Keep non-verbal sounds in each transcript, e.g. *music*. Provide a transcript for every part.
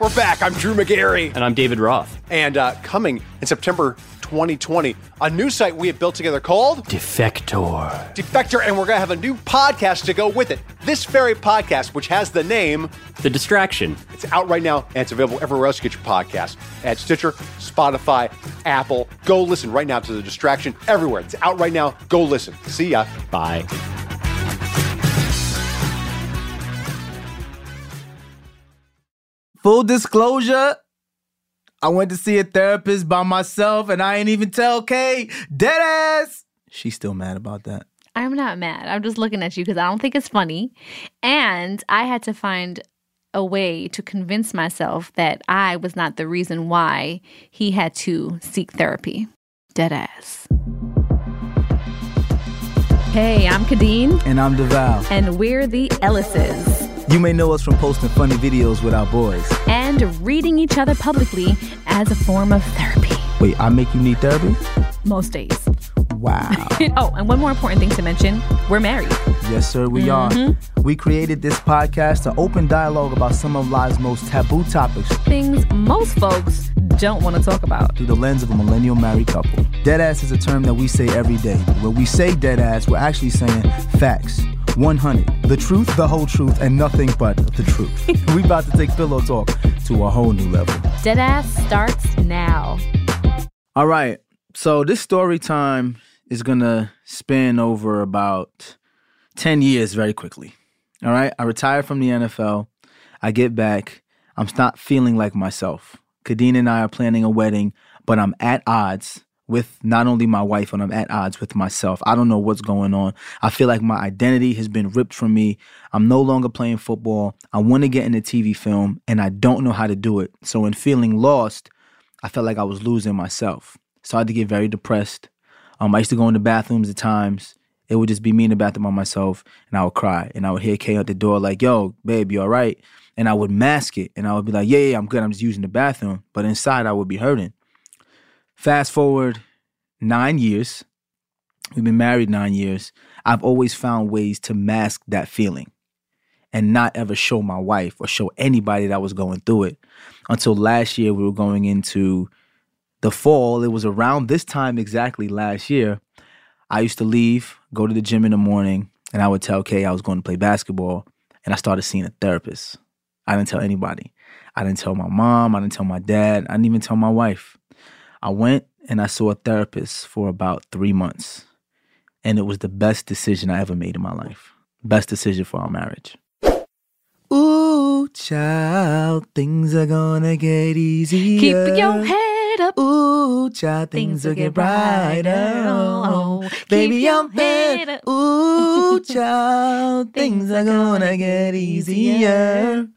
We're back. I'm Drew Magary. And I'm David Roth. And uh, coming in September 2020, a new site we have built together called Defector. Defector, and we're going to have a new podcast to go with it. This very podcast, which has the name The Distraction. It's out right now, and it's available everywhere else you get your podcast at Stitcher, Spotify, Apple. Go listen right now to The Distraction everywhere. It's out right now. Go listen. See ya. Bye. Full disclosure, I went to see a therapist by myself and I ain't even tell Kay. Dead ass. She's still mad about that. I'm not mad. I'm just looking at you because I don't think it's funny. And I had to find a way to convince myself that I was not the reason why he had to seek therapy. Dead ass. Hey, I'm Kadeen. And I'm DeVal. And we're the Ellises. You may know us from posting funny videos with our boys. And reading each other publicly as a form of therapy. Wait, I make you need therapy? Most days. Wow. *laughs* oh, and one more important thing to mention we're married. Yes, sir, we mm-hmm. are. We created this podcast to open dialogue about some of life's most taboo topics. Things most folks don't want to talk about. Through the lens of a millennial married couple. Deadass is a term that we say every day. When we say deadass, we're actually saying facts. 100. The truth, the whole truth, and nothing but the truth. *laughs* we about to take pillow talk to a whole new level. Deadass starts now. All right. So this story time is gonna span over about 10 years very quickly. All right. I retire from the NFL. I get back. I'm not feeling like myself. Kadeen and I are planning a wedding, but I'm at odds with not only my wife, but I'm at odds with myself. I don't know what's going on. I feel like my identity has been ripped from me. I'm no longer playing football. I want to get into TV film, and I don't know how to do it. So, in feeling lost, I felt like I was losing myself. So, I had to get very depressed. Um, I used to go in the bathrooms at times. It would just be me in the bathroom by myself, and I would cry. And I would hear Kay at the door, like, yo, babe, you all right? And I would mask it, and I would be like, yeah, yeah, I'm good. I'm just using the bathroom. But inside, I would be hurting. Fast forward nine years. We've been married nine years. I've always found ways to mask that feeling and not ever show my wife or show anybody that was going through it. Until last year, we were going into the fall. It was around this time exactly last year. I used to leave, go to the gym in the morning, and I would tell Kay I was going to play basketball. And I started seeing a therapist. I didn't tell anybody. I didn't tell my mom. I didn't tell my dad. I didn't even tell my wife. I went and I saw a therapist for about three months. And it was the best decision I ever made in my life. Best decision for our marriage. Ooh, child, things are gonna get easier. Keep your head up. Ooh, child, things, things will get brighter. Oh, baby, head up. Ooh, *laughs* child, things are gonna get easier.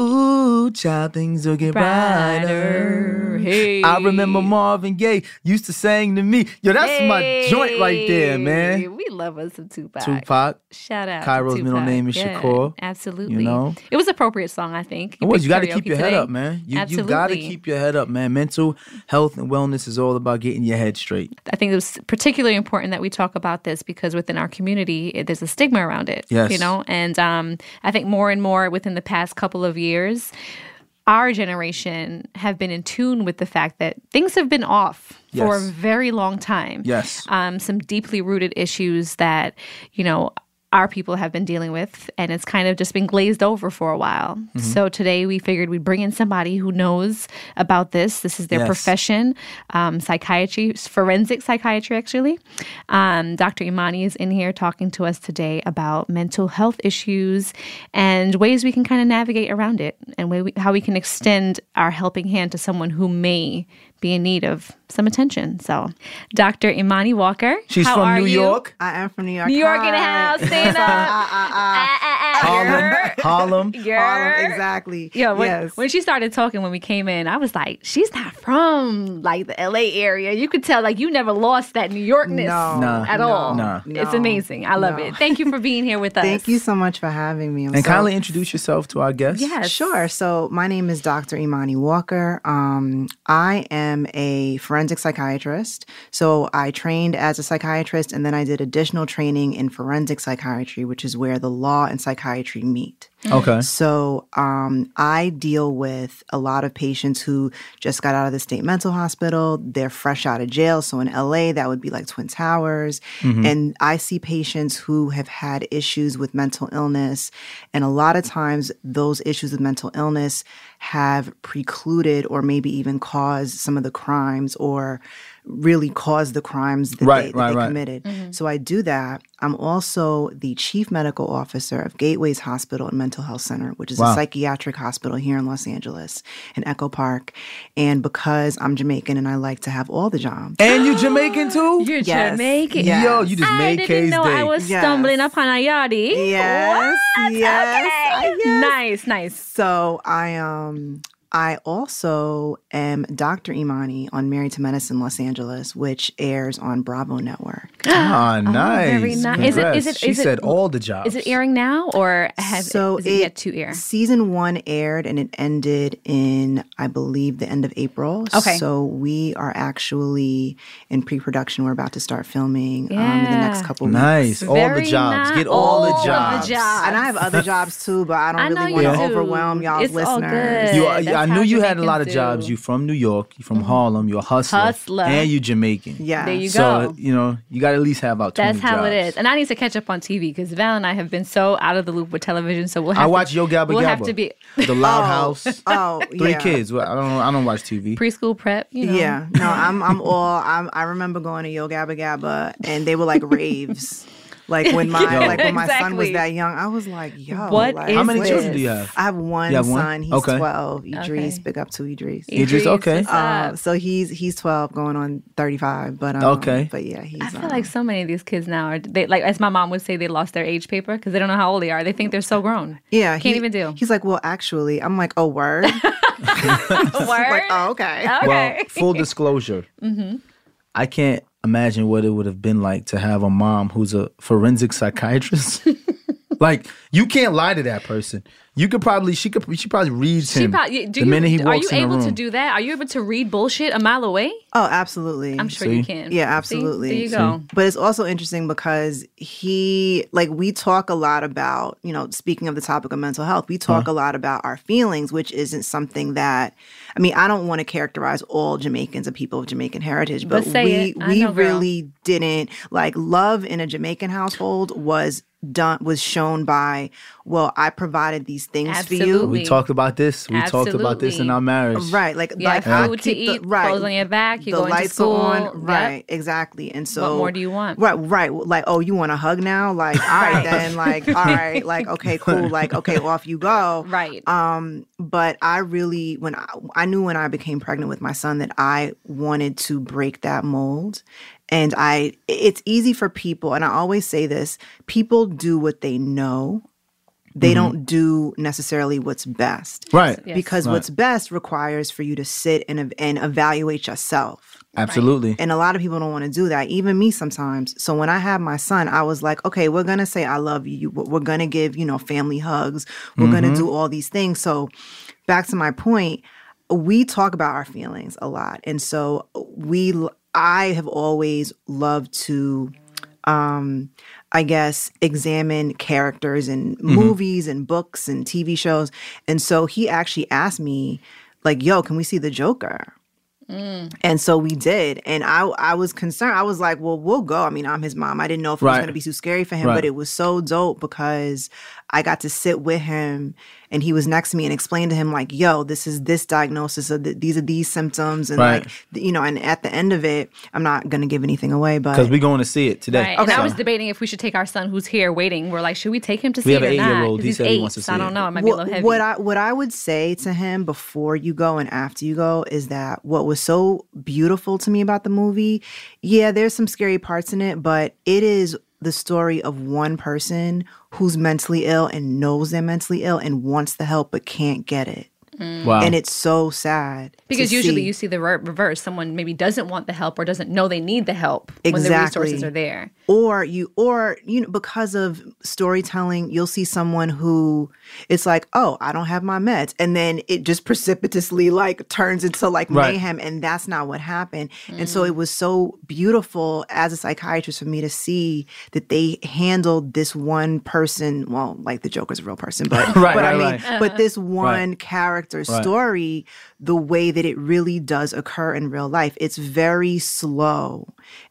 Ooh, child, things will get brighter. Hey. I remember Marvin Gaye used to sing to me, yo, that's hey. my joint right there, man. We love us some Tupac. Tupac. Shout out. Cairo's middle name is yeah, Shakur. Absolutely. You know? It was appropriate song, I think. You it was. You got to keep your today. head up, man. You, you got to keep your head up, man. Mental health and wellness is all about getting your head straight. I think it was particularly important that we talk about this because within our community, there's a stigma around it. Yes. You know, and um, I think more and more within the past couple of years, years, our generation have been in tune with the fact that things have been off yes. for a very long time. Yes. Um, some deeply rooted issues that, you know, our people have been dealing with, and it's kind of just been glazed over for a while. Mm-hmm. So today we figured we'd bring in somebody who knows about this. This is their yes. profession, um, psychiatry, forensic psychiatry, actually. Um, Dr. Imani is in here talking to us today about mental health issues and ways we can kind of navigate around it, and we, how we can extend our helping hand to someone who may be in need of some attention. So, Dr. Imani Walker. She's from New you? York. I am from New York. New York in the house. *laughs* Stand up. Harlem. Harlem. Harlem. Exactly. Yeah. When, yes. when she started talking when we came in, I was like, she's not from like the LA area. You could tell like you never lost that New Yorkness no, at no, all. No. It's amazing. I love no. it. Thank you for being here with *laughs* us. Thank you so much for having me. I'm and so, kindly introduce yourself to our guests. Yes. Sure. So my name is Dr. Imani Walker. Um, I am a forensic psychiatrist. So I trained as a psychiatrist and then I did additional training in forensic psychiatry, which is where the law and psychiatry meet. Okay. So um, I deal with a lot of patients who just got out of the state mental hospital. They're fresh out of jail. So in LA, that would be like Twin Towers. And I see patients who have had issues with mental illness. And a lot of times, those issues with mental illness have precluded or maybe even caused some of the crimes or really caused the crimes that Right, they, that right, they right. committed. So I do that. I'm also the chief medical officer of Gateways Hospital and Mental Health Center, which is Wow. a psychiatric hospital here in Los Angeles in Echo Park. And because I'm Jamaican and I like to have all the jobs. And you Jamaican too? You're Yes. Jamaican. Yes. Yo, you just I made didn't K's know day. I was Yes. stumbling upon a yardie. Yes, What? yes, Okay. yes. Nice, nice. So I um I also am Dr. Imani on Married to Medicine Los Angeles, which airs on Bravo Network. *gasps* Ah, nice. very nice. Is it- is Congrats. it- She is it- said all the jobs. Is it airing now or has so is it, yet to air? Season one aired and it ended in, I believe, the end of April. Okay. So we are actually in pre-production. We're about to start filming um, in the next Yeah. couple weeks. Nice. All the jobs. Get all, all the the jobs. jobs. And I have other *laughs* jobs too, but I don't I really want to overwhelm y'all's It's all listeners. good. You, That's I knew you had a lot of Jamaicans jobs. do. Mm-hmm. You from New York. You from Harlem. You're a hustler. Hustler. And you Jamaican. Yeah. There you So go. So you know you got to at least have about. 20 That's how it jobs. is. And I need to catch up on TV because Val and I have been so out of the loop with television. So we'll have I to, watch Yo Gabba We'll Gabba. have to be The Loud *laughs* House. *laughs* Oh, Three yeah. kids. Well, I don't. I don't watch TV. preschool prep. You know. Yeah, no, I'm I'm all I'm I remember going to Yo Gabba Gabba and they were like raves. *laughs* Like when *laughs* my Yo. like when my son was that young, I was like, yo, What like, is How many this? children do you have? I have one have one? son. He's Okay. twelve. Idris, Okay. big up to Idris. Idris, okay. what's Um, so he's he's twelve, going on thirty five. But um, Okay. but yeah, he's. I feel um, like so many of these kids now are they like as my mom would say they lost their age paper because they don't know how old they are. They think they're so grown. yeah, can't he- even do. He's like, well, actually, I'm like, oh, word. *laughs* *laughs* Word. like, oh, okay. okay. Well, full disclosure, Mm-hmm. I can't imagine what it would have been like to have a mom who's a forensic psychiatrist. *laughs* like you can't lie to that person. You could probably she could she probably reads She him probably, do the you, minute he are walks you in the able to do that? Are you able to read bullshit a mile away? Oh, absolutely. I'm sure See? you can. Yeah, See? absolutely. There you go. But it's also interesting because he, like, we talk a lot about, you know, speaking of the topic of mental health, we talk a lot about our feelings, which isn't something that, I mean, I don't want to characterize all Jamaicans and people of Jamaican heritage, but, But say we it. We know, girl. really didn't like love in a Jamaican household was done was shown by well i provided these things for you we talked about this. We talked about this in our marriage. right like You have like I food to keep the- eat, right clothes on your back, you the go into lights school. are on right exactly and so what more do you want? right right like oh you want a hug now like all right Right. then like all right like okay *laughs* cool like okay off you go Right. um but i really when I, I knew when i became pregnant with my son that i wanted to break that mold and i it's easy for people and i always say this people do what they know they don't do necessarily what's best Right. Yes. because Right. what's best requires for you to sit and, and evaluate yourself Absolutely. and a lot of people don't want to do that, even me sometimes. So when I had my son, I was like, okay, we're going to say, I love you. We're going to give, you know, family hugs. We're going to do all these things. So back to my point, we talk about our feelings a lot. And so we, I have always loved to, um, I guess, examine characters in mm-hmm. movies and books and TV shows. And so he actually asked me, like, yo, can we see the Joker? Mm. And so we did. And I I was concerned. I was like, well, we'll go. I mean, I'm his mom. I didn't know if it was going to be too scary for him, Right. but it was so dope because I got to sit with him and he was next to me and explained to him, like, yo, this is this diagnosis of the, these are these symptoms. And Right. like, you know, and at the end of it, I'm not going to give anything away, but. Because we're going to see it today. Right. And I was debating if we should take our son who's here waiting. We're like, should we take him to We see have it or an not? eight-year-old. 'Cause He he's said he eight, wants to so I don't know. It might be a little heavy. what I what I would say to him before you go and after you go is that what was so beautiful to me about the movie, yeah, there's some scary parts in it, but it is the story of one person who's mentally ill and knows they're mentally ill and wants the help but can't get it. Wow. and it's so sad Because usually see. you see the re- reverse. Someone maybe doesn't want the help or doesn't know they need the help when the resources are there. or you or you know because of storytelling you'll see someone who it's like oh i don't have my meds and then it just *laughs* precipitously like turns into like Right. mayhem and that's not what happened and so mm. it was so beautiful as a psychiatrist for me to see that they handled this one person well like the joker's a real person but *laughs* Right, but i right, mean right. but this one character story the way that it really does occur in real life it's very slow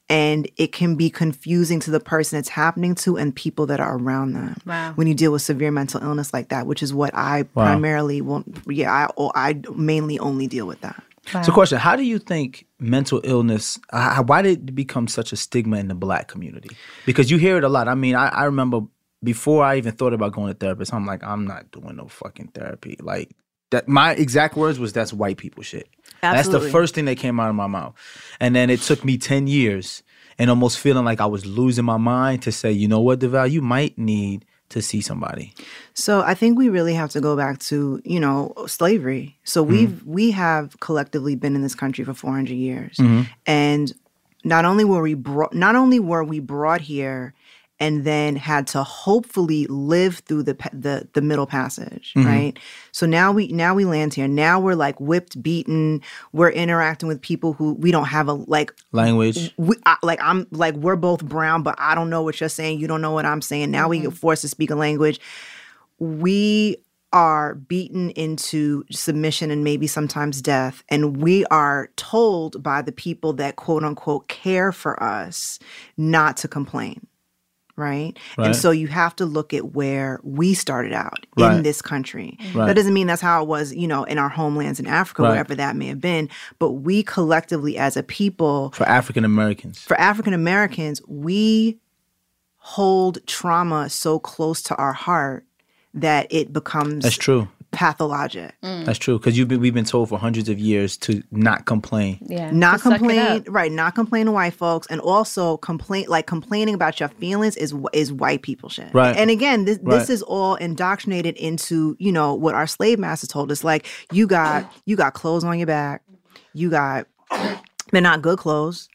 and it can be confusing to the person it's happening to and people that are around them. Wow. When you deal with severe mental illness like that, which is what I primarily will, yeah, I, I mainly only deal with that. So, question: How do you think mental illness? Uh, why did it become such a stigma in the Black community? Because you hear it a lot. I mean, I, I remember before I even thought about going to therapist, I'm like, I'm not doing no fucking therapy. Like that. My exact words was, "That's white people shit." That's the first thing that came out of my mouth, and then it took me ten years and almost feeling like I was losing my mind to say, you know what, Deval, you might need to see somebody. So I think we really have to go back to you know slavery. So mm-hmm. we've we have collectively been in this country for 400 years, mm-hmm. and not only were we brought not only were we brought here and then had to hopefully live through the the the middle passage mm-hmm. right so now we now we land here now we're like whipped beaten we're interacting with people who we don't have a like Language. we, I, like I'm like we're both brown, but I don't know what you're saying. You don't know what I'm saying. Now we mm-hmm. get forced to speak a language. We are beaten into submission and maybe sometimes death, and we are told by the people that quote unquote care for us not to complain. Right? Right. And so you have to look at where we started out Right. in this country. Mm-hmm. Right. That doesn't mean that's how it was, you know, in our homelands in Africa, wherever that may have been. But we collectively as a people For African Americans. for African Americans, we hold trauma so close to our heart that it becomes That's true. Pathologic. Mm. That's true. Because you've been we've been told for hundreds of years to not complain. Yeah. Not to suck it complain, up. right? Not complain to white folks, and also complain like complaining about your feelings is is white people shit. Right. And again, this Right. this is all indoctrinated into you know what our slave masters told us. Like you got you got clothes on your back, you got they're not good clothes.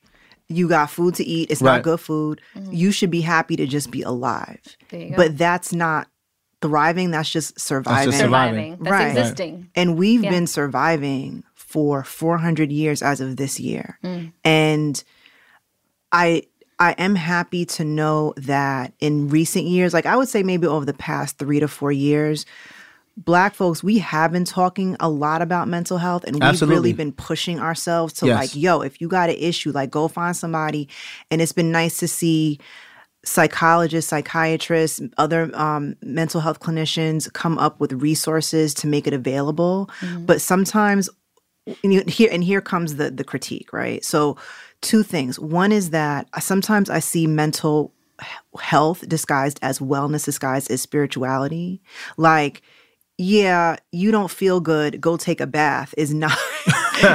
You got food to eat. It's Right. not good food. Mm-hmm. You should be happy to just be alive. There you go. But that's not thriving. That's just surviving. surviving. surviving. That's Right. existing. And we've Yeah. been surviving for 400 years as of this year. Mm. And I I am happy to know that in recent years, like I would say maybe over the past 3 to 4 years, black folks we have been talking a lot about mental health and we've Absolutely. really been pushing ourselves to Yes. like yo if you got an issue like go find somebody and it's been nice to see psychologists, psychiatrists, other um, mental health clinicians come up with resources to make it available. But sometimes, and you- here and here comes the the critique, right? So, two things. One is that sometimes I see mental health disguised as wellness, disguised as spirituality, like. Yeah, you don't feel good. Go take a bath is not. *laughs*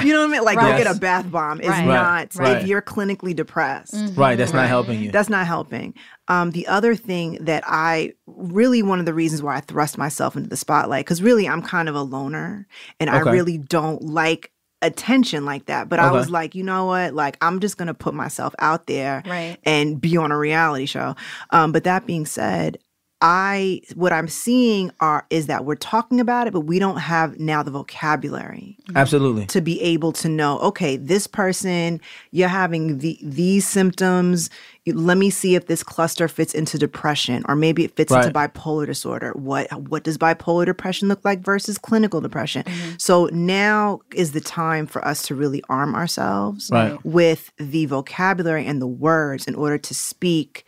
you know what I mean? Like Right. go get a bath bomb is Right. not. Right. If you're clinically depressed, Right. That's not helping you. that's not helping. Um, the other thing that I really one of the reasons why I thrust myself into the spotlight because really I'm kind of a loner and I really don't like attention like that. But I was like, you know what? Like I'm just gonna put myself out there Right. and be on a reality show. Um, but that being said. I what I'm seeing are is that we're talking about it, but we don't have now the vocabulary mm-hmm. Absolutely. to be able to know okay this person you're having the these symptoms. Let me see if this cluster fits into depression or maybe it fits into bipolar disorder. What what does bipolar depression look like versus clinical depression? Mm-hmm. So now is the time for us to really arm ourselves Right. with the vocabulary and the words in order to speak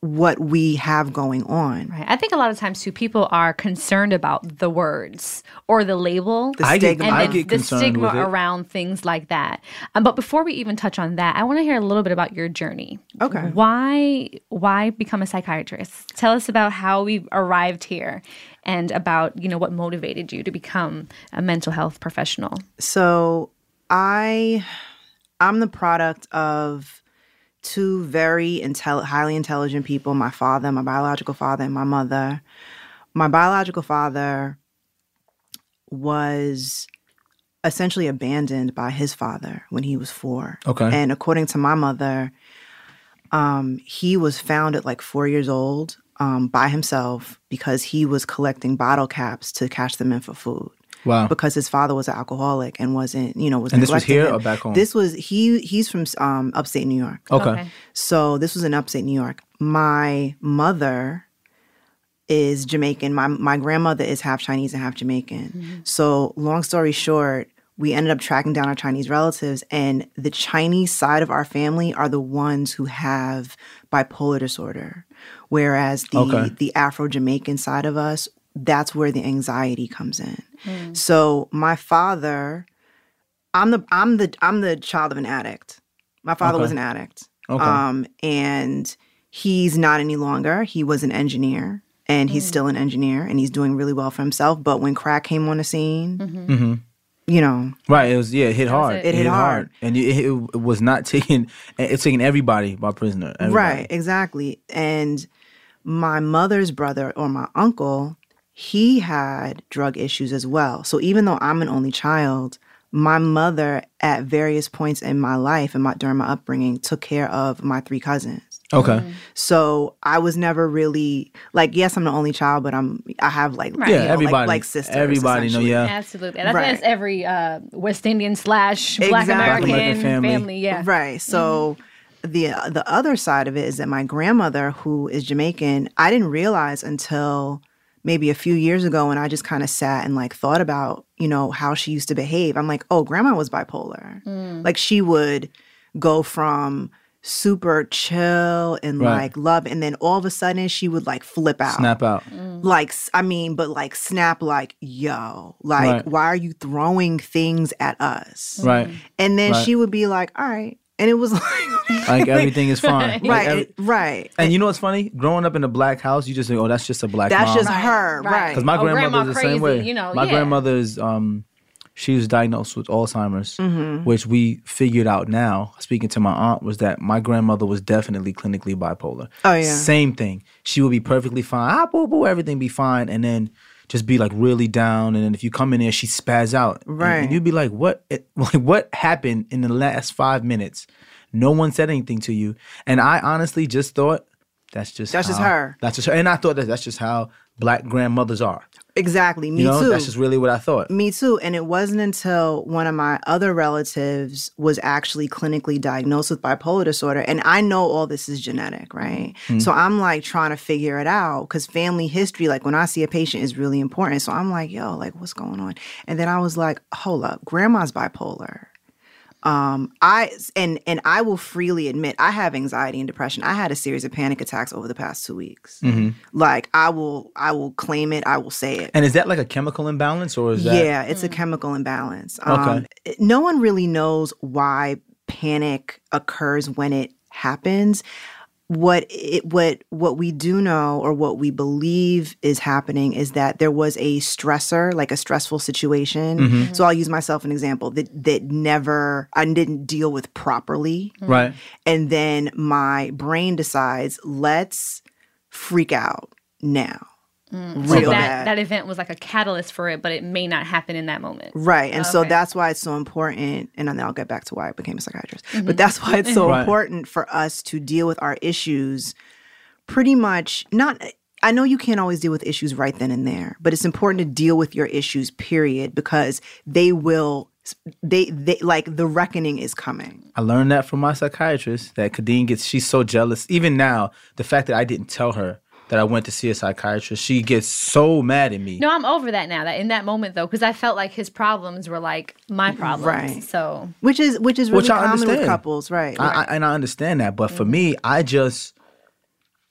what we have going on Right. I think a lot of times too, people are concerned about the words or the label. The I get, stigma. and I the, get the concerned stigma with it. around things like that. Um, but before we even touch on that, I want to hear a little bit about your journey. Okay. Why why become a psychiatrist? Tell us about how we arrived here and about, you know, what motivated you to become a mental health professional. So I I'm the product of two very intel- highly intelligent people, my father, my biological father, and my mother. My biological father was essentially abandoned by his father when he was four. Okay. And according to my mother, um, he was found at like four years old um, by himself because he was collecting bottle caps to cash them in for food. Wow. Because his father was an alcoholic and wasn't, you know, was And this was here him. or back home? This was he. He's from um, upstate New York. Okay. Okay. So this was in upstate New York. My mother is Jamaican. My my grandmother is half Chinese and half Jamaican. So long story short, we ended up tracking down our Chinese relatives, and the Chinese side of our family are the ones who have bipolar disorder, whereas the Okay. the Afro Jamaican side of us, that's where the anxiety comes in. So my father, I'm the I'm the I'm the child of an addict. My father Okay. was an addict. Okay. Um, and he's not any longer. He was an engineer and he's still an engineer and he's doing really well for himself. But when crack came on the scene, Mm-hmm. you know, Right. It was yeah. It hit hard. it. It hit hard. and it, it, it was not taking. It's taking everybody by prisoner. Everybody. right, exactly. And my mother's brother or my uncle, he had drug issues as well. So even though I'm an only child, my mother at various points in my life and my during my upbringing took care of my three cousins. Okay. So I was never really like, yes, I'm the only child, but I'm I have like Right. you Yeah. know, everybody. like, sisters. Everybody know. Yeah. Absolutely. And I Right. think that's every uh, West Indian slash Black Exactly. American, Black American family. family. Yeah. Right. So the the other side of it is that my grandmother, who is Jamaican, I didn't realize until maybe a few years ago when I just kind of sat and like thought about, you know, how she used to behave. I'm like, oh, grandma was bipolar. Mm. Like she would go from super chill and Right. like love and then all of a sudden she would like flip out Snap out. Mm. like i mean but like snap like yo like Right. why are you throwing things at us Right. Mm. and then Right. she would be like all right and it was *laughs* like Like everything is fine. Like, *laughs* right every- right and you know what's funny? Growing up in a black house, you just think, oh, that's just a black house. that's mom. just her Right. right Because my Oh, grandmother's grandma the crazy, same way. you know, my yeah. grandmother's um, she was diagnosed with Alzheimer's, Mm-hmm. which we figured out now. Speaking to my aunt, was that my grandmother was definitely clinically bipolar. Oh, yeah. same thing. She would be perfectly fine. Ah, boo boo, everything be fine, and then just be like really down. And then if you come in there, she spaz out. Right. and, you'd be like, what? It, *laughs* like what happened in the last five minutes? No one said anything to you, and I honestly just thought. That's just That's just her. That's just her, and I thought that that's just how black grandmothers are. Exactly me You know, too that's just really what I thought. Me too. And it wasn't until one of my other relatives was actually clinically diagnosed with bipolar disorder. And I know all this is genetic, right? Hmm. So I'm like trying to figure it out because family history, like when I see a patient, is really important. So I'm like, yo, like what's going on? And then I was like, hold up, grandma's bipolar. Um, I and and I will freely admit I have anxiety and depression. I had a series of panic attacks over the past two weeks. Like I will I will claim it, I will say it. And is that like a chemical imbalance or is that Yeah, it's a chemical imbalance. Okay. Um, it- no one really knows why panic occurs when it happens. What it what what we do know or what we believe is happening is that there was a stressor, like a stressful situation. Mm-hmm. So I'll use myself an example that that never I didn't deal with properly right? and then my brain decides let's freak out now Mm. So real that, bad that event was like a catalyst for it, but it may not happen in that moment. right and so Okay. that's why it's so important and then i'll get back to why i became a psychiatrist but mm-hmm. that's why it's so *laughs* Right. important for us to deal with our issues pretty much not I know you can't always deal with issues right then and there, but it's important to deal with your issues, period, because they will, they, they like the reckoning is coming. I learned that from my psychiatrist that Kadeen gets she's so jealous. Even now, the fact that I didn't tell her that I went to see a psychiatrist, she gets so mad at me. No, I'm over that now. That in that moment though, because I felt like his problems were like my problems. Right. So Which is which is really Which I common with couples, right? I, I, and I understand that, but for me, mm-hmm. I just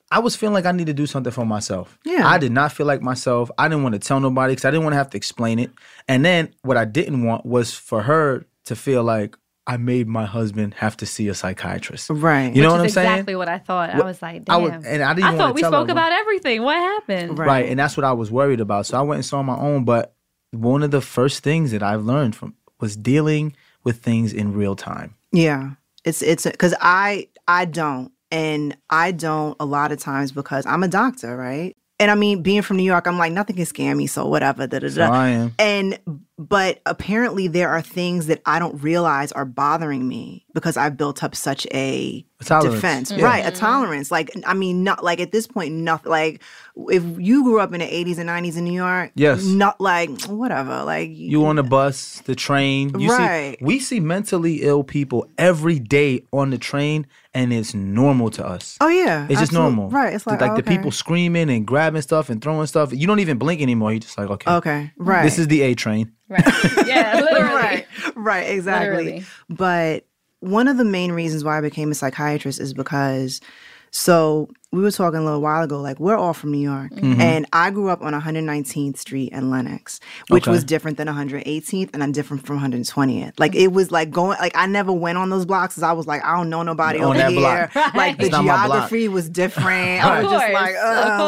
I was feeling like I need to do something for myself. Yeah. I did not feel like myself. I didn't want to tell nobody because I didn't want to have to explain it. And then what I didn't want was for her to feel like I made my husband have to see a psychiatrist. Right. You know which what I'm is saying? exactly what I thought. I was like, I damn. would- and I didn't I wanna thought we tell her spoke when- about everything. What happened? Right. Right. And that's what I was worried about. So I went and saw my own. But one of the first things that I've learned from was dealing with things in real time. Yeah. It's it's because I I don't and I don't a lot of times because I'm a doctor, right? And I mean, being from New York, I'm like, nothing can scare me, so whatever. Da, da, So. I am. And but apparently there are things that I don't realize are bothering me because I've built up such a, A defense. Yeah. Right, a tolerance. Like I mean, not like at this point, nothing like if you grew up in the 80s and 90s in New York, Yes. not like whatever. Like You on the bus, the train. You Right. See, we see mentally ill people every day on the train, and it's normal to us. Oh yeah. It's just normal. Right. It's like, like oh, the people screaming and grabbing stuff and throwing stuff. You don't even blink anymore. You're just like, okay, Okay. Right. this is the A train. Right. Yeah, *laughs* literally. right, right, exactly. Literally. But one of the main reasons why I became a psychiatrist is because, so we were talking a little while ago, like we're all from New York, and I grew up on 119th Street in Lenox, which Okay. was different than 118th, and I'm different from 120th. Like it was like going, like I never went on those blocks because I was like, I don't know nobody On over here. block. Like the It's not my block. geography was different. I was just like,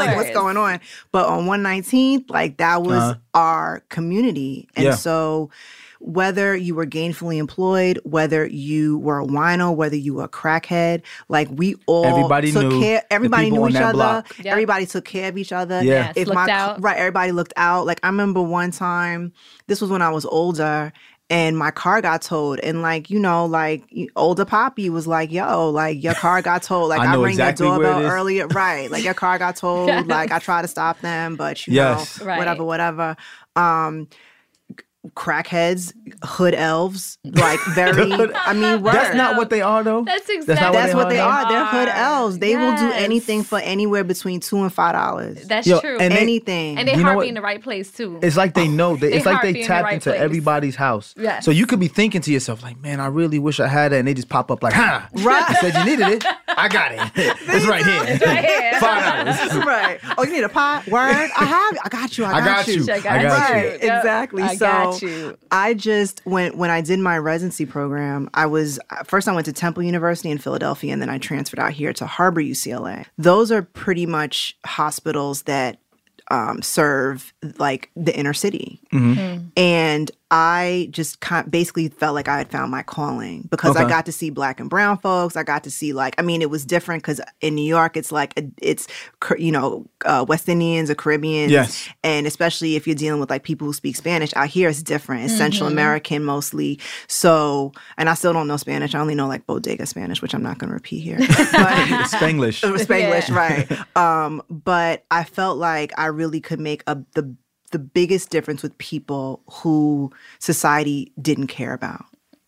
like what's going on? But on 119th, like that was Uh-huh. our community, and Yeah. so whether you were gainfully employed, whether you were a wino, whether you were a crackhead, like we all Everybody took knew care. Everybody knew each other. Yep. Everybody took care of each other. Yeah. Yes, looked my out. right, everybody looked out. Like I remember one time, this was when I was older. And my car got towed, and like you know, like older Poppy was like, "Yo, like your car *laughs* got towed." Like I I, know rang exactly your doorbell is. earlier, right? Like your car got *laughs* towed. Like I tried to stop them, but you Yes. know, Right. whatever, whatever. Um, crackheads, hood elves, like very. *laughs* I mean, word. That's not what they are, though. That's not exactly what That's they what are they now? are. They're hood elves. They will do anything for anywhere between two and five dollars. That's Yo, true. and anything. And, they- anything. they You know heart be in the right place too. It's like they know. They, They it's like they be in the tapped right into place. everybody's house. Yes. So you could be thinking to yourself, like, man, I really wish I had that. And they just pop up like, ha. Right. I said you needed it. I got it. *laughs* *laughs* it's right here. right here. Five dollars. right. Oh, you need a pot? Word? I have. I got you. I got, I got you. I got, I got you. Right, Yep. exactly. So got you. I just when when I did my residency program, I was first I went to Temple University in Philadelphia, and then I transferred out here to Harbor UCLA. Those are pretty much hospitals that um, serve like the inner city, and I just kind basically felt like I had found my calling because I got to see black and brown folks. I got to see like I mean it was different because in New York it's like a, it's you know uh, West Indians or Caribbeans, Yes. and especially if you're dealing with like people who speak Spanish, out here it's different. It's Central American mostly. So, and I still don't know Spanish. I only know like bodega Spanish, which I'm not going to repeat here. *laughs* But *laughs* Spanglish. *laughs* Spanglish, Yeah. right? Um, but I felt like I really could make a the the biggest difference with people who society didn't care about.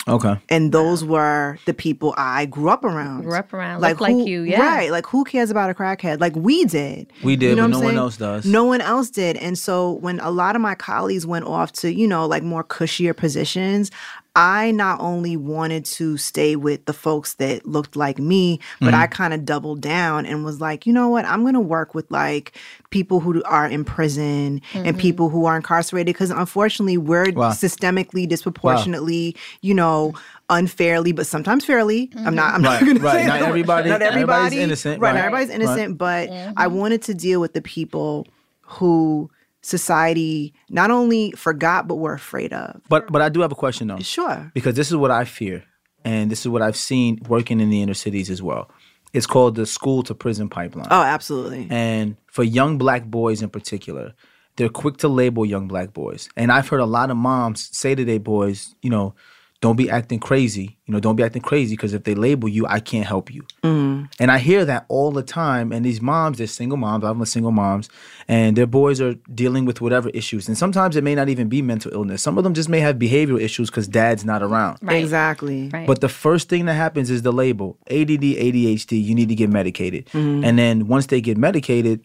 Okay. And those were the people I grew up around. Grew up around, like who- you, yeah. Right. Like who cares about a crackhead? Like we did. We did, but no I'm one else does. No one else did. And so when a lot of my colleagues went off to, you know, like more cushier positions, I not only wanted to stay with the folks that looked like me, but Mm-hmm. I kind of doubled down and was like, you know what? I'm going to work with like people who are in prison and people who are incarcerated because unfortunately we're Wow. systemically disproportionately, you know, unfairly, but sometimes fairly. I'm not. I'm *laughs* Right, not going to right. say Not that. everybody- Not everybody's innocent, Right. right. Not everybody's innocent, but I wanted to deal with the people who society not only forgot but were afraid of. But but I do have a question though. Sure. because this is what I fear, and this is what I've seen working in the inner cities as well. It's called the school to prison pipeline. Oh, absolutely. And for young black boys in particular, they're quick to label young black boys. And I've heard a lot of moms say to their boys, you know, don't be acting crazy. You know, don't be acting crazy because if they label you, I can't help you. Mm. And I hear that all the time. And these moms, they're single moms. I'm a single moms, and their boys are dealing with whatever issues. And sometimes it may not even be mental illness. Some of them just may have behavioral issues because dad's not around. Right. Exactly. Right. But the first thing that happens is the label ADD, ADHD, you need to get medicated. Mm-hmm. And then once they get medicated,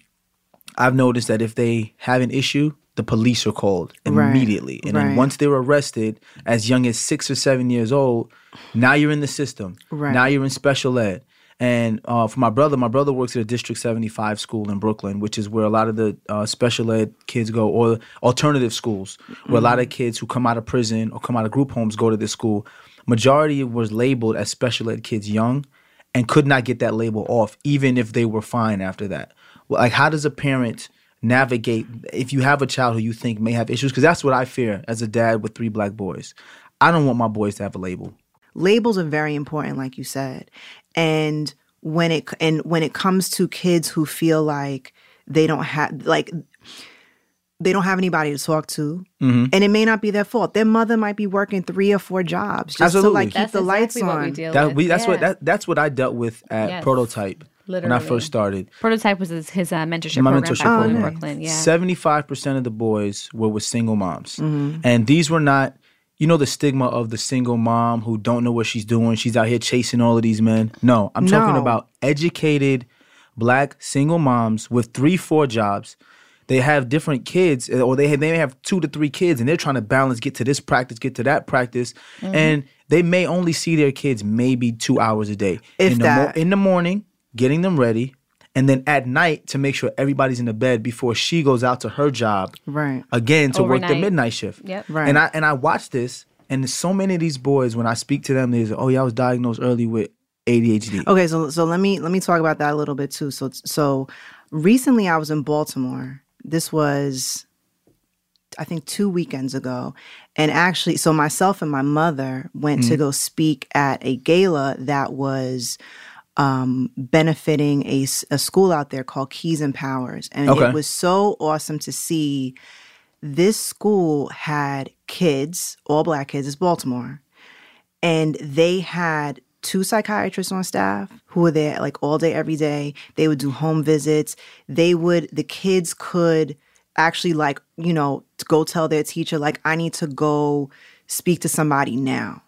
I've noticed that if they have an issue, the police are called Right. immediately. And then Right. once they're arrested, as young as six or seven years old, now you're in the system. Right. Now you're in special ed. And uh, for my brother, my brother works at a District 75 school in Brooklyn, which is where a lot of the uh, special ed kids go, or alternative schools, where a lot of kids who come out of prison or come out of group homes go to this school. Majority was labeled as special ed kids young and could not get that label off, even if they were fine after that. Like, how does a parent navigate if you have a child who you think may have issues? Because that's what I fear as a dad with three black boys. I don't want my boys to have a label. labels are very important like you said and when it and when it comes to kids who feel like they don't have like they don't have anybody to talk to, Mm-hmm. and it may not be their fault. Their mother might be working three or four jobs just to like keep That's the lights exactly what we on. deal That with. we that's what Yeah. that that's what I dealt with at Yes. Prototype when I first started. Prototype was his, his uh, mentorship My program mentorship back home program. in. Brooklyn. Yeah. Seventy-five percent of the boys were with single moms, Mm-hmm. and these were not. You know the stigma of the single mom who don't know what she's doing. She's out here chasing all of these men. No, I'm talking about educated black single moms with three, four jobs. They have different kids, uh, or they have, they may have two to three kids, and they're trying to balance, get to this practice, get to that practice, Mm-hmm. and they may only see their kids maybe two hours a day. If in the that. in the morning, getting them ready, and then at night to make sure everybody's in the bed before she goes out to her job Right. again to work the midnight shift. Yep. Right. And I and I watch this, and so many of these boys when I speak to them, they say, "Oh yeah, I was diagnosed early with ADHD." Okay, so so let me let me talk about that a little bit too. So so recently I was in Baltimore. This was I think 2 weekends ago. And actually so myself and my mother went Mm. to go speak at a gala that was um, benefiting a school out there called Keys and Powers. And Okay. it was so awesome to see this school had kids, all black kids, it's Baltimore and they had two psychiatrists on staff who were there like all day every day they would do home visits they would the kids could actually like you know go tell their teacher like i need to go speak to somebody now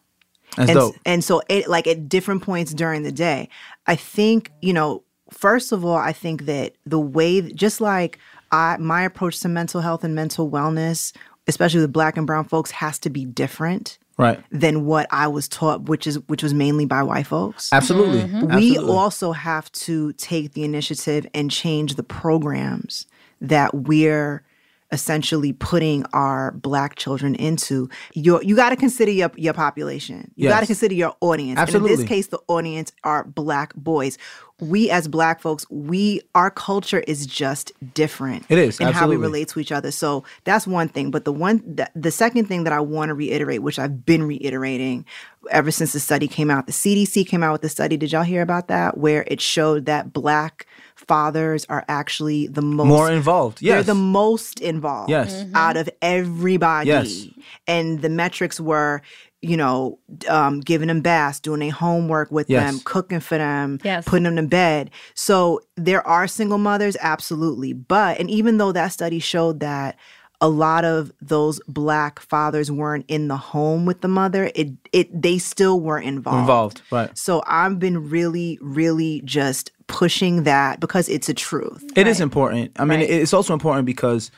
That's and, dope. and so it like at different points during the day i think you know first of all i think that the way just like i my approach to mental health and mental wellness especially with black and brown folks has to be different Right. than what I was taught, which is which was mainly by white folks. Absolutely. Mm-hmm. We Absolutely. also have to take the initiative and change the programs that we're essentially putting our black children into. Your you got to consider your your population. You got to consider your audience. And in this case, the audience are black boys. We as black folks, we our culture is just different. It is, and how we relate to each other. So that's one thing. But the one, the, the second thing that I want to reiterate, which I've been reiterating ever since the study came out, the CDC came out with the study. Did y'all hear about that? Where it showed that black fathers are actually the most More involved. Yes. They're the most involved. Yes. out of everybody. Yes. and the metrics were. You know, um, giving them baths, doing their homework with Yes. them, cooking for them, Yes. putting them to bed. So there are single mothers, absolutely. But, and even though that study showed that a lot of those black fathers weren't in the home with the mother, it, it, they still were involved. involved. Right. So I've been really, really just pushing that because it's a truth. It is important. I mean, Right. it's also important because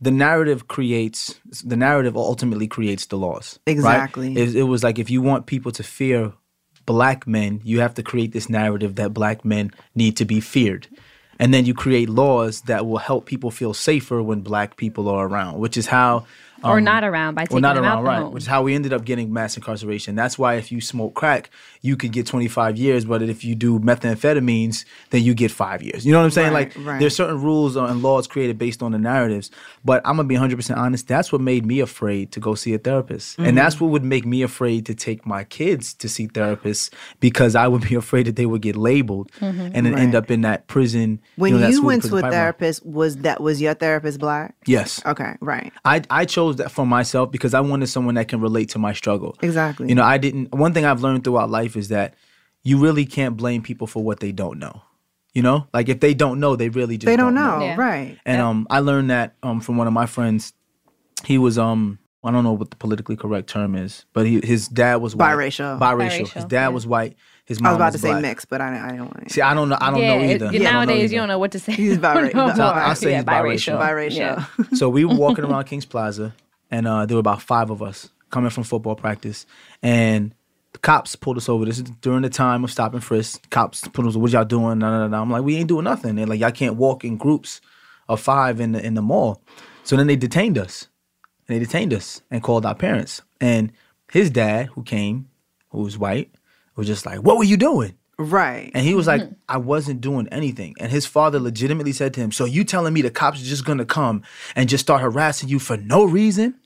the narrative creates the narrative ultimately creates the laws. right? Exactly. It, it was like if you want people to fear black men, you have to create this narrative that black men need to be feared. And then you create laws that will help people feel safer when black people are around, which is how or um, not around by or taking not them around, out right? home. Which is how we ended up getting mass incarceration. That's why if you smoke crack, you could get 25 years, but if you do methamphetamines, then you get five years. You know what I'm saying? Right, like right. there's certain rules and laws created based on the narratives. But I'm gonna be 100% honest. That's what made me afraid to go see a therapist, Mm-hmm. and that's what would make me afraid to take my kids to see therapists because I would be *laughs* afraid that they would get labeled and then end up in that prison. When know, you, went to a therapist, was that was your therapist black? yes. Okay, right. I, I chose that for myself because I wanted someone that can relate to my struggle. Exactly. You know, I didn't. One thing I've learned throughout life is that you really can't blame people for what they don't know. You know, like if they don't know, they really just They don't know, Yeah. right? And um, I learned that um from one of my friends. He was um, I don't know what the politically correct term is, but he his dad was white. Biracial. Biracial. His dad yeah. was white. His I was about to say mixed, but I, I didn't want. See, I don't know. I don't yeah, know either. you- I know nowadays either. you don't know what to say. He's *laughs* bira- No So. I'll say yeah, he's biracial. Biracial. Yeah. so we were walking *laughs* around Kings Plaza, and uh, there were about five of us coming from football practice, and the cops pulled us over. This is during the time of stop and frisk. Cops pulled us. Over. What y'all doing? Nah, nah, nah, nah. I'm like, we ain't doing nothing. They're like, y'all can't walk in groups of five in the in the mall. So then they detained us, and they detained us and called our parents. And his dad, who came, who was white, was just like, "What were you doing?" Right. And he was like, I wasn't doing anything. And his father legitimately said to him, So you telling me the cops are just gonna come and just start harassing you for no reason?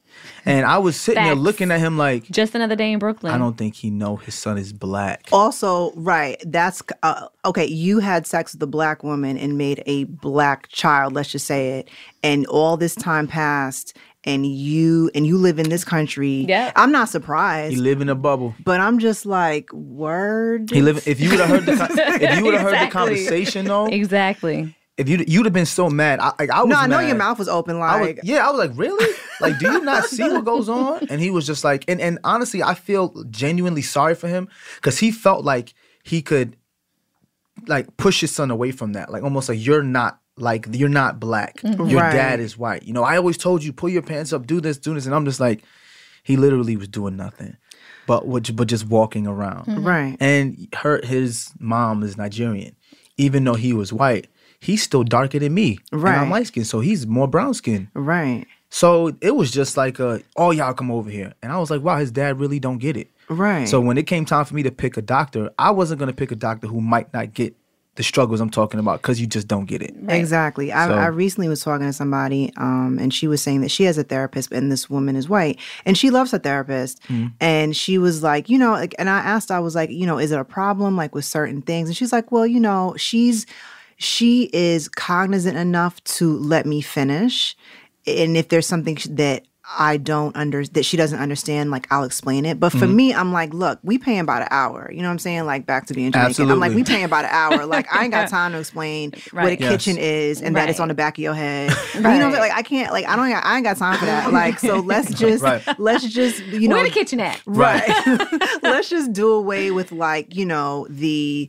And I was sitting there looking at him like, Just another day in Brooklyn. I don't think he know his son is black. Also, right, that's uh, okay. You had sex with a black woman and made a black child. Let's just say it, and all this time passed, and you and you live in this country. Yeah. I'm not surprised, You live in a bubble. but I'm just like, word. He live. If you would have heard the, if you would have heard the conversation though, Exactly. if you you'd have been so mad. I, like, I was no, I know mad. your mouth was open. I was, Like, yeah, I was like, really? Like, do you not see what goes *laughs* on? And he was just like, and, and honestly, I feel genuinely sorry for him because he felt like he could like push his son away from that. Like almost like you're not like you're not black. Mm-hmm. Your Right. dad is white. You know, I always told you, pull your pants up, do this, do this. And I'm just like, he literally was doing nothing. But which but just walking around. Mm-hmm. right. And her his mom is Nigerian. Even though he was white, he's still darker than me. And I'm light skinned, so he's more brown skinned. Right. So it was just like a, oh y'all come over here. And I was like, wow, his dad really don't get it. Right. So when it came time for me to pick a doctor, I wasn't gonna pick a doctor who might not get the struggles I'm talking about because you just don't get it. Exactly. I, So- I recently was talking to somebody, um, and she was saying that she has a therapist, and this woman is white, and she loves her therapist. And she was like, you know, like, and I asked, I was like, you know, is it a problem like with certain things? And she's like, well, you know, she's she is cognizant enough to let me finish, and if there's something that I don't under that she doesn't understand, like I'll explain it. But for mm-hmm. me, I'm like, look, we paying about an hour. You know what I'm saying? Like back to being Jamaican. I'm like, we paying about an hour. *laughs* Like I ain't got time to explain what a Yes. kitchen is and that it's on the back of your head. *laughs* You know, what I'm saying? like I can't, like I don't, I ain't got time for that. *laughs* Like so, let's just, Right. let's just, you know, Where the kitchen at? right. let's just do away with like you know the.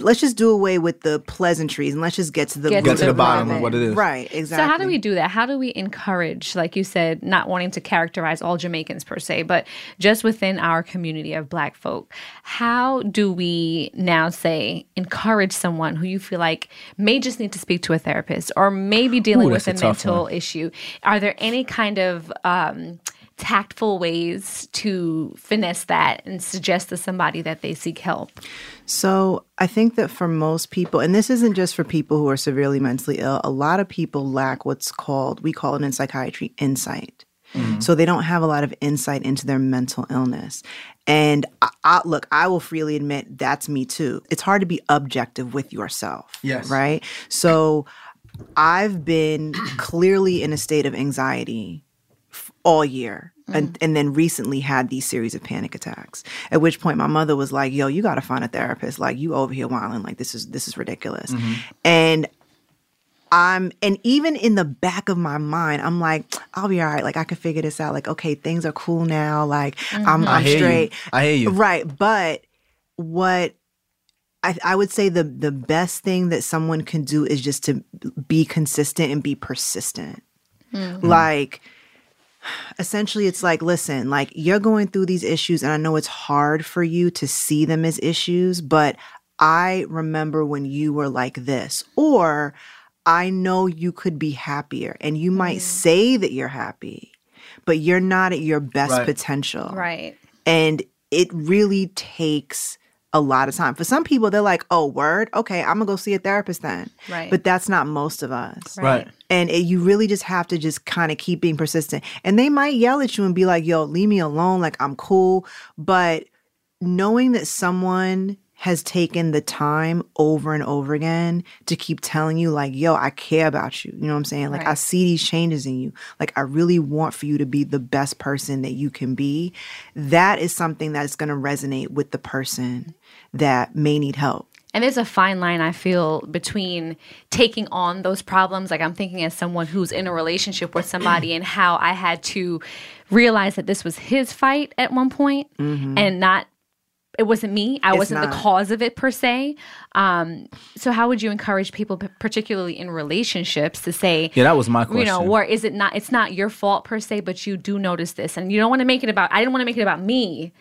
Let's just do away with the pleasantries and let's just get to the Get Get to the root bottom of of what it is. right. Exactly. So how do we do that? How do we encourage, like you said, not wanting to characterize all Jamaicans per se, but just within our community of Black folk? How do we now say encourage someone who you feel like may just need to speak to a therapist or maybe dealing Ooh, with a a mental one. issue? Are there any kind of um, tactful ways to finesse that and suggest to somebody that they seek help? So I think that for most people, and this isn't just for people who are severely mentally ill, a lot of people lack what's called, we call it in psychiatry, insight. Mm-hmm. So they don't have a lot of insight into their mental illness. And I, I, look, I will freely admit that's me too. It's hard to be objective with yourself. Yes. Right. So I've been clearly in a state of anxiety f- all year. And, mm. and then recently had these series of panic attacks. At which point my mother was like, "Yo, you got to find a therapist. Like you over here whining. Like this is this is ridiculous." Mm-hmm. And I'm and even in the back of my mind, I'm like, I'll be all right. Like I can figure this out. Like, okay, things are cool now. Like I'm, mm-hmm. I I'm hear you. straight. I hear you. Right. But what I, I would say the the best thing that someone can do is just to be consistent and be persistent. Mm. Like essentially it's like listen like you're going through these issues and i know it's hard for you to see them as issues but i remember when you were like this or i know you could be happier and you might mm-hmm. say that you're happy but you're not at your best Right. potential Right. and it really takes a lot of time. For some people, they're like, oh, word? Okay, I'm gonna go see a therapist then. Right. But that's not most of us. Right. And it, you really just have to just kind of keep being persistent. And they might yell at you and be like, yo, leave me alone. Like, I'm cool. But knowing that someone has taken the time over and over again to keep telling you, like, yo, I care about you. You know what I'm saying? Like, I see these changes in you. Like, I really want for you to be the best person that you can be. That is something that is going to resonate with the person that may need help. And there's a fine line I feel between taking on those problems. Like I'm thinking as someone who's in a relationship with somebody and how I had to realize that this was his fight at one point mm-hmm. and not it wasn't me. I It's wasn't the cause of it per se. Um, so how would you encourage people, particularly in relationships, to say, Yeah, that was my you know, or is it not? It's not your fault per se, but you do notice this, and you don't want to make it about. I didn't want to make it about me.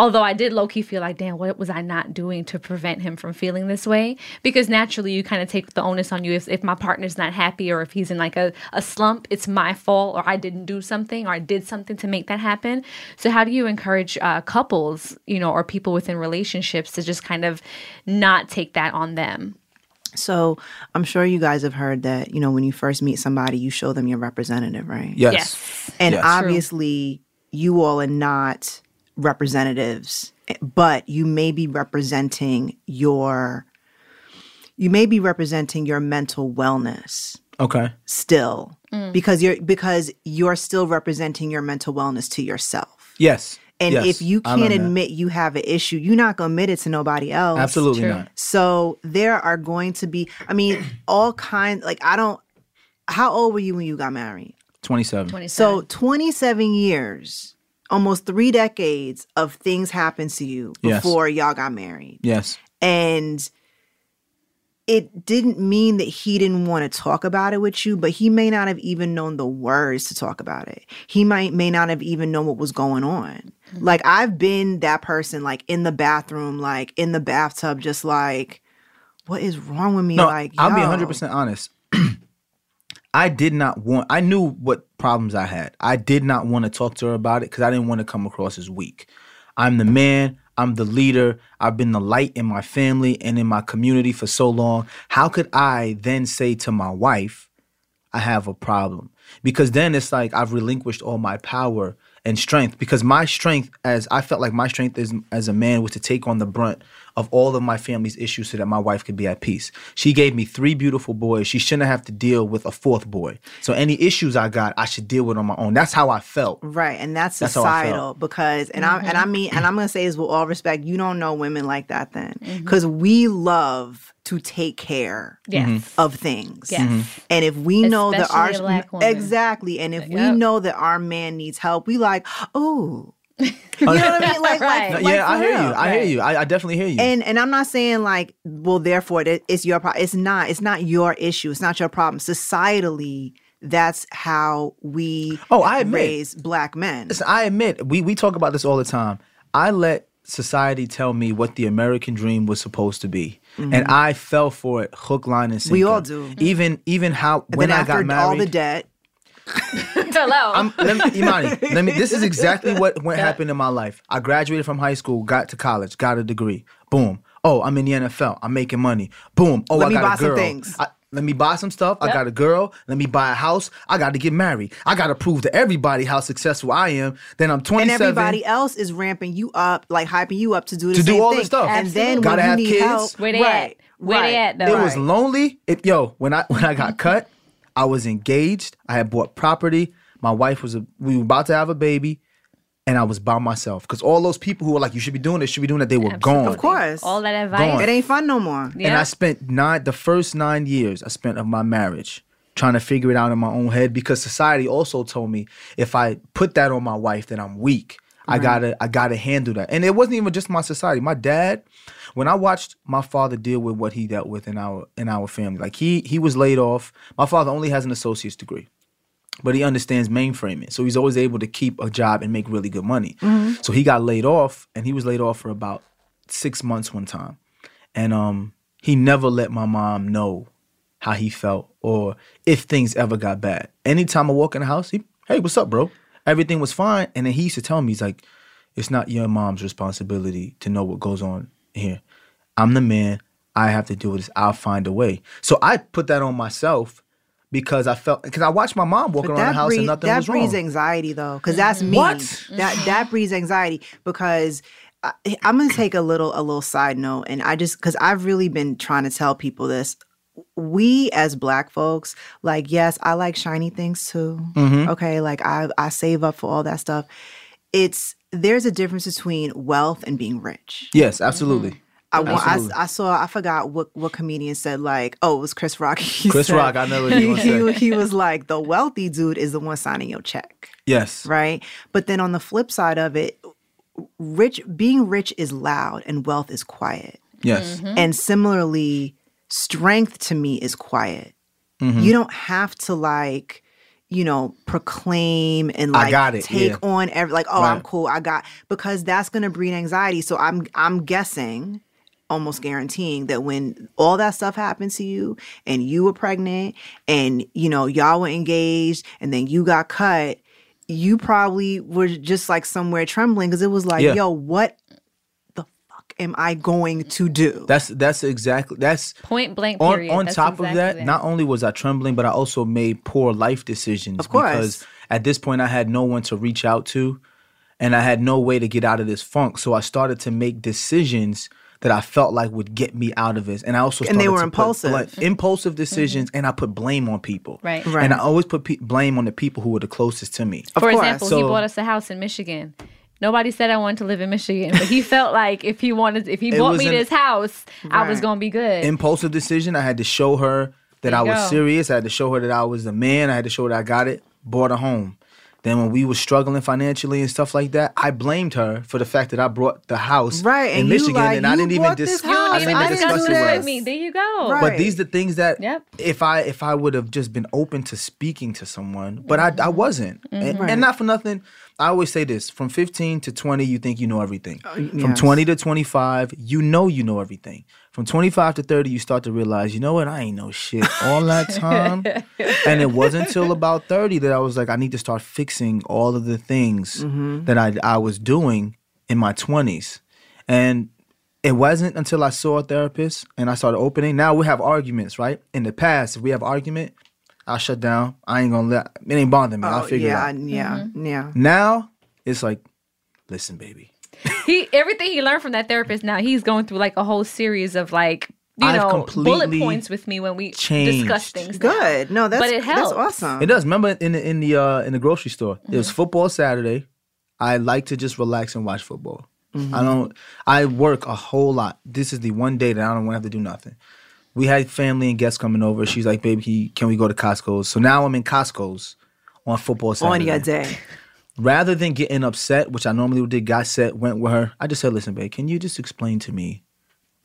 Although I did low key feel like, damn, what was I not doing to prevent him from feeling this way? Because naturally, you kind of take the onus on you. If, if my partner's not happy or if he's in like a, a slump, it's my fault or I didn't do something or I did something to make that happen. So, how do you encourage uh, couples, you know, or people within relationships to just kind of not take that on them? So I'm sure you guys have heard that, you know, when you first meet somebody, you show them your representative, right? Yes. Yes. And Yes. obviously, you all are not representatives, but you may be representing your you may be representing your mental wellness Okay. still mm. because you're because you're still representing your mental wellness to yourself. Yes. And Yes. if you can't learned that. admit you have an issue, you're not gonna admit it to nobody else. absolutely True. not. So there are going to be, I mean, *clears throat* all kinds. Like I don't. How old were you when you got married? Twenty seven. 27. So 27 years, almost three decades of things happened to you Yes. before y'all got married, Yes. and it didn't mean that he didn't want to talk about it with you, but he may not have even known the words to talk about it. He might may not have even known what was going on. Mm. Like I've been that person, like in the bathroom, like in the bathtub, just like, what is wrong with me? No, like I'll be 100 percent honest. *clears throat* I did not want. I knew what problems I had. I did not want to talk to her about it because I didn't want to come across as weak. I'm the man. I'm the leader. I've been the light in my family and in my community for so long. How could I then say to my wife, I have a problem? Because then it's like I've relinquished all my power and strength. Because my strength, as I felt like my strength as, as a man, was to take on the brunt of all of my family's issues so that my wife could be at peace. She gave me three beautiful boys. She shouldn't have to deal with a fourth boy. So any issues I got, I should deal with on my own. That's how I felt. Right, and that's That's societal because, and I and I mean, and I'm gonna say this with all respect, you don't know women like that then, Mm-hmm. because we love to take care Yes. Mm-hmm. of things. Yes. And if we know that our black woman. exactly, and if we Yep. know that our man needs help, we like, oh, you know what I mean? *laughs* Like, Right. like, yeah, like I for hear you. real. I hear you. I, I definitely hear you. And and I'm not saying like, well, therefore that it's your problem. It's not. It's not your issue. It's not your problem. Societally, that's how we Oh, I admit. raise black men. Listen, I admit we we talk about this all the time. I let society tell me what the American dream was supposed to be, and I fell for it hook, line, and sinker. Mm-hmm. We all do. Even even how And when then I after got married. all the debt, *laughs* Hello. I'm, let me, Imani, let me. This is exactly what what happened in my life. I graduated from high school, got to college, got a degree. Boom. Oh, I'm in the NFL. I'm making money. Boom. Oh, Let I me got buy a some girl. things. I, let me buy some stuff. I got a girl. Let me buy a house. I got to get married. I got to prove to everybody how successful I am. Then I'm 27. and everybody else is ramping you up, like hyping you up to do the To do same all thing. this stuff. And then Absolutely. when Gotta you have need kids. help, Where they right, at? Where they at, though? It was lonely. It, yo, when I *laughs* when I got cut, I was engaged. I had bought property. My wife was a, we were about to have a baby, and I was by myself because all those people who were like, "You should be doing this, should be doing that," they were Absolutely. gone. Of course. All that Gone. advice. It ain't fun no more. Yeah. And I spent nine the first nine years I spent of my marriage trying to figure it out in my own head because society also told me if I put that on my wife, then I'm weak. I gotta I gotta handle that. And it wasn't even just my society. My dad, when I watched my father deal with what he dealt with in our in our family, like he he was laid off. My father only has an associate's degree but he understands mainframing. So he's always able to keep a job and make really good money. So he got laid off, and he was laid off for about six months one time. And um, he never let my mom know how he felt or if things ever got bad. Anytime I walk in the house, he, hey, what's up, bro? Everything was fine. And then he used to tell me, he's like, it's not your mom's responsibility to know what goes on here. I'm the man. I have to do this. I'll find a way. So I put that on myself because I felt because I watched my mom walking But around the house breed, and nothing that breeds anxiety though, because that's me. What? That that breeds anxiety because I, I'm gonna take a little a little side note, and I just because I've really been trying to tell people this. We as black folks, like yes, I like shiny things too. Mm-hmm. Okay, like I I save up for all that stuff. It's there's a difference between wealth and being rich. Yes, absolutely. I, wa- I, Absolutely. I saw I forgot what what comedian said like oh it was Chris Rock. *laughs* He Chris said- Rock, I know what you he, gonna he, he was like the wealthy dude is the one signing your check, Yes. right? But then on the flip side of it, rich being rich is loud and wealth is quiet. Yes. And similarly, strength to me is quiet. Mm-hmm. You don't have to like, you know, proclaim and I like got it, take yeah. on every like, oh, I'm cool. I got because that's gonna breed anxiety. So I'm I'm guessing, almost guaranteeing that when all that stuff happened to you and you were pregnant and you know, y'all were engaged and then you got cut, you probably were just like somewhere trembling because it was like, Yeah. yo, what am I going to do? That's that's exactly that's Point blank. on Period. on That's top of exactly that, not only was I trembling, but I also made poor life decisions. Of course. Because at this point I had no one to reach out to and I had no way to get out of this funk. So I started to make decisions that I felt like would get me out of it. And I also And they were to impulsive. Put bla- mm-hmm. impulsive decisions mm-hmm. and I put blame on people. Right. Right. And I always put pe- blame on the people who were the closest to me. Of For course. example, he bought us a house in Michigan. Nobody said I wanted to live in Michigan, but he *laughs* felt like if he wanted, if he It bought me an- this house, I was gonna be good. impulsive decision. I had to show her that I was go. serious. I had to show her that I was the man. I had to show her that I got it. Bought a home. Then when we were struggling financially and stuff like that, I blamed her for the fact that I brought the house Right, in and Michigan, like, and I didn't even bought discuss. I I didn't even discuss do it with with me. There you go. Right. But these are the things that Yep. if I if I would have just been open to speaking to someone, but I I mm-hmm. wasn't, and, Right. and not for nothing. I always say this: from fifteen to twenty, you think you know everything. Oh, from yes. twenty to twenty five, you know you know everything. From twenty five to thirty, you start to realize, you know what, I ain't know shit all that *laughs* time. and it wasn't until about thirty that I was like, I need to start fixing all of the things mm-hmm. that I I was doing in my twenties, and it wasn't until I saw a therapist and I started opening. Now we have arguments, right? In the past, if we have argument, I'll shut down. I ain't gonna let it ain't bother me. I'll Oh, figure yeah, it out. yeah, Mm-hmm. yeah. Now it's like, listen, baby. *laughs* he everything he learned from that therapist. Now he's going through like a whole series of like you I've know bullet points with me when we changed. discuss things. now. Good. No, that's But it that's helps. awesome. It does. Remember in the in the uh in the grocery store, it Mm-hmm. was football Saturday. I like to just relax and watch football. Mm-hmm. I don't. I work a whole lot. This is the one day that I don't want to have to do nothing. We had family and guests coming over. She's like, "Baby, can- can we go to Costco's?" So now I'm in Costco's on football Saturday. On your day. rather than getting upset, which I normally would do, got set, went with her. I just said, "Listen, babe, can you just explain to me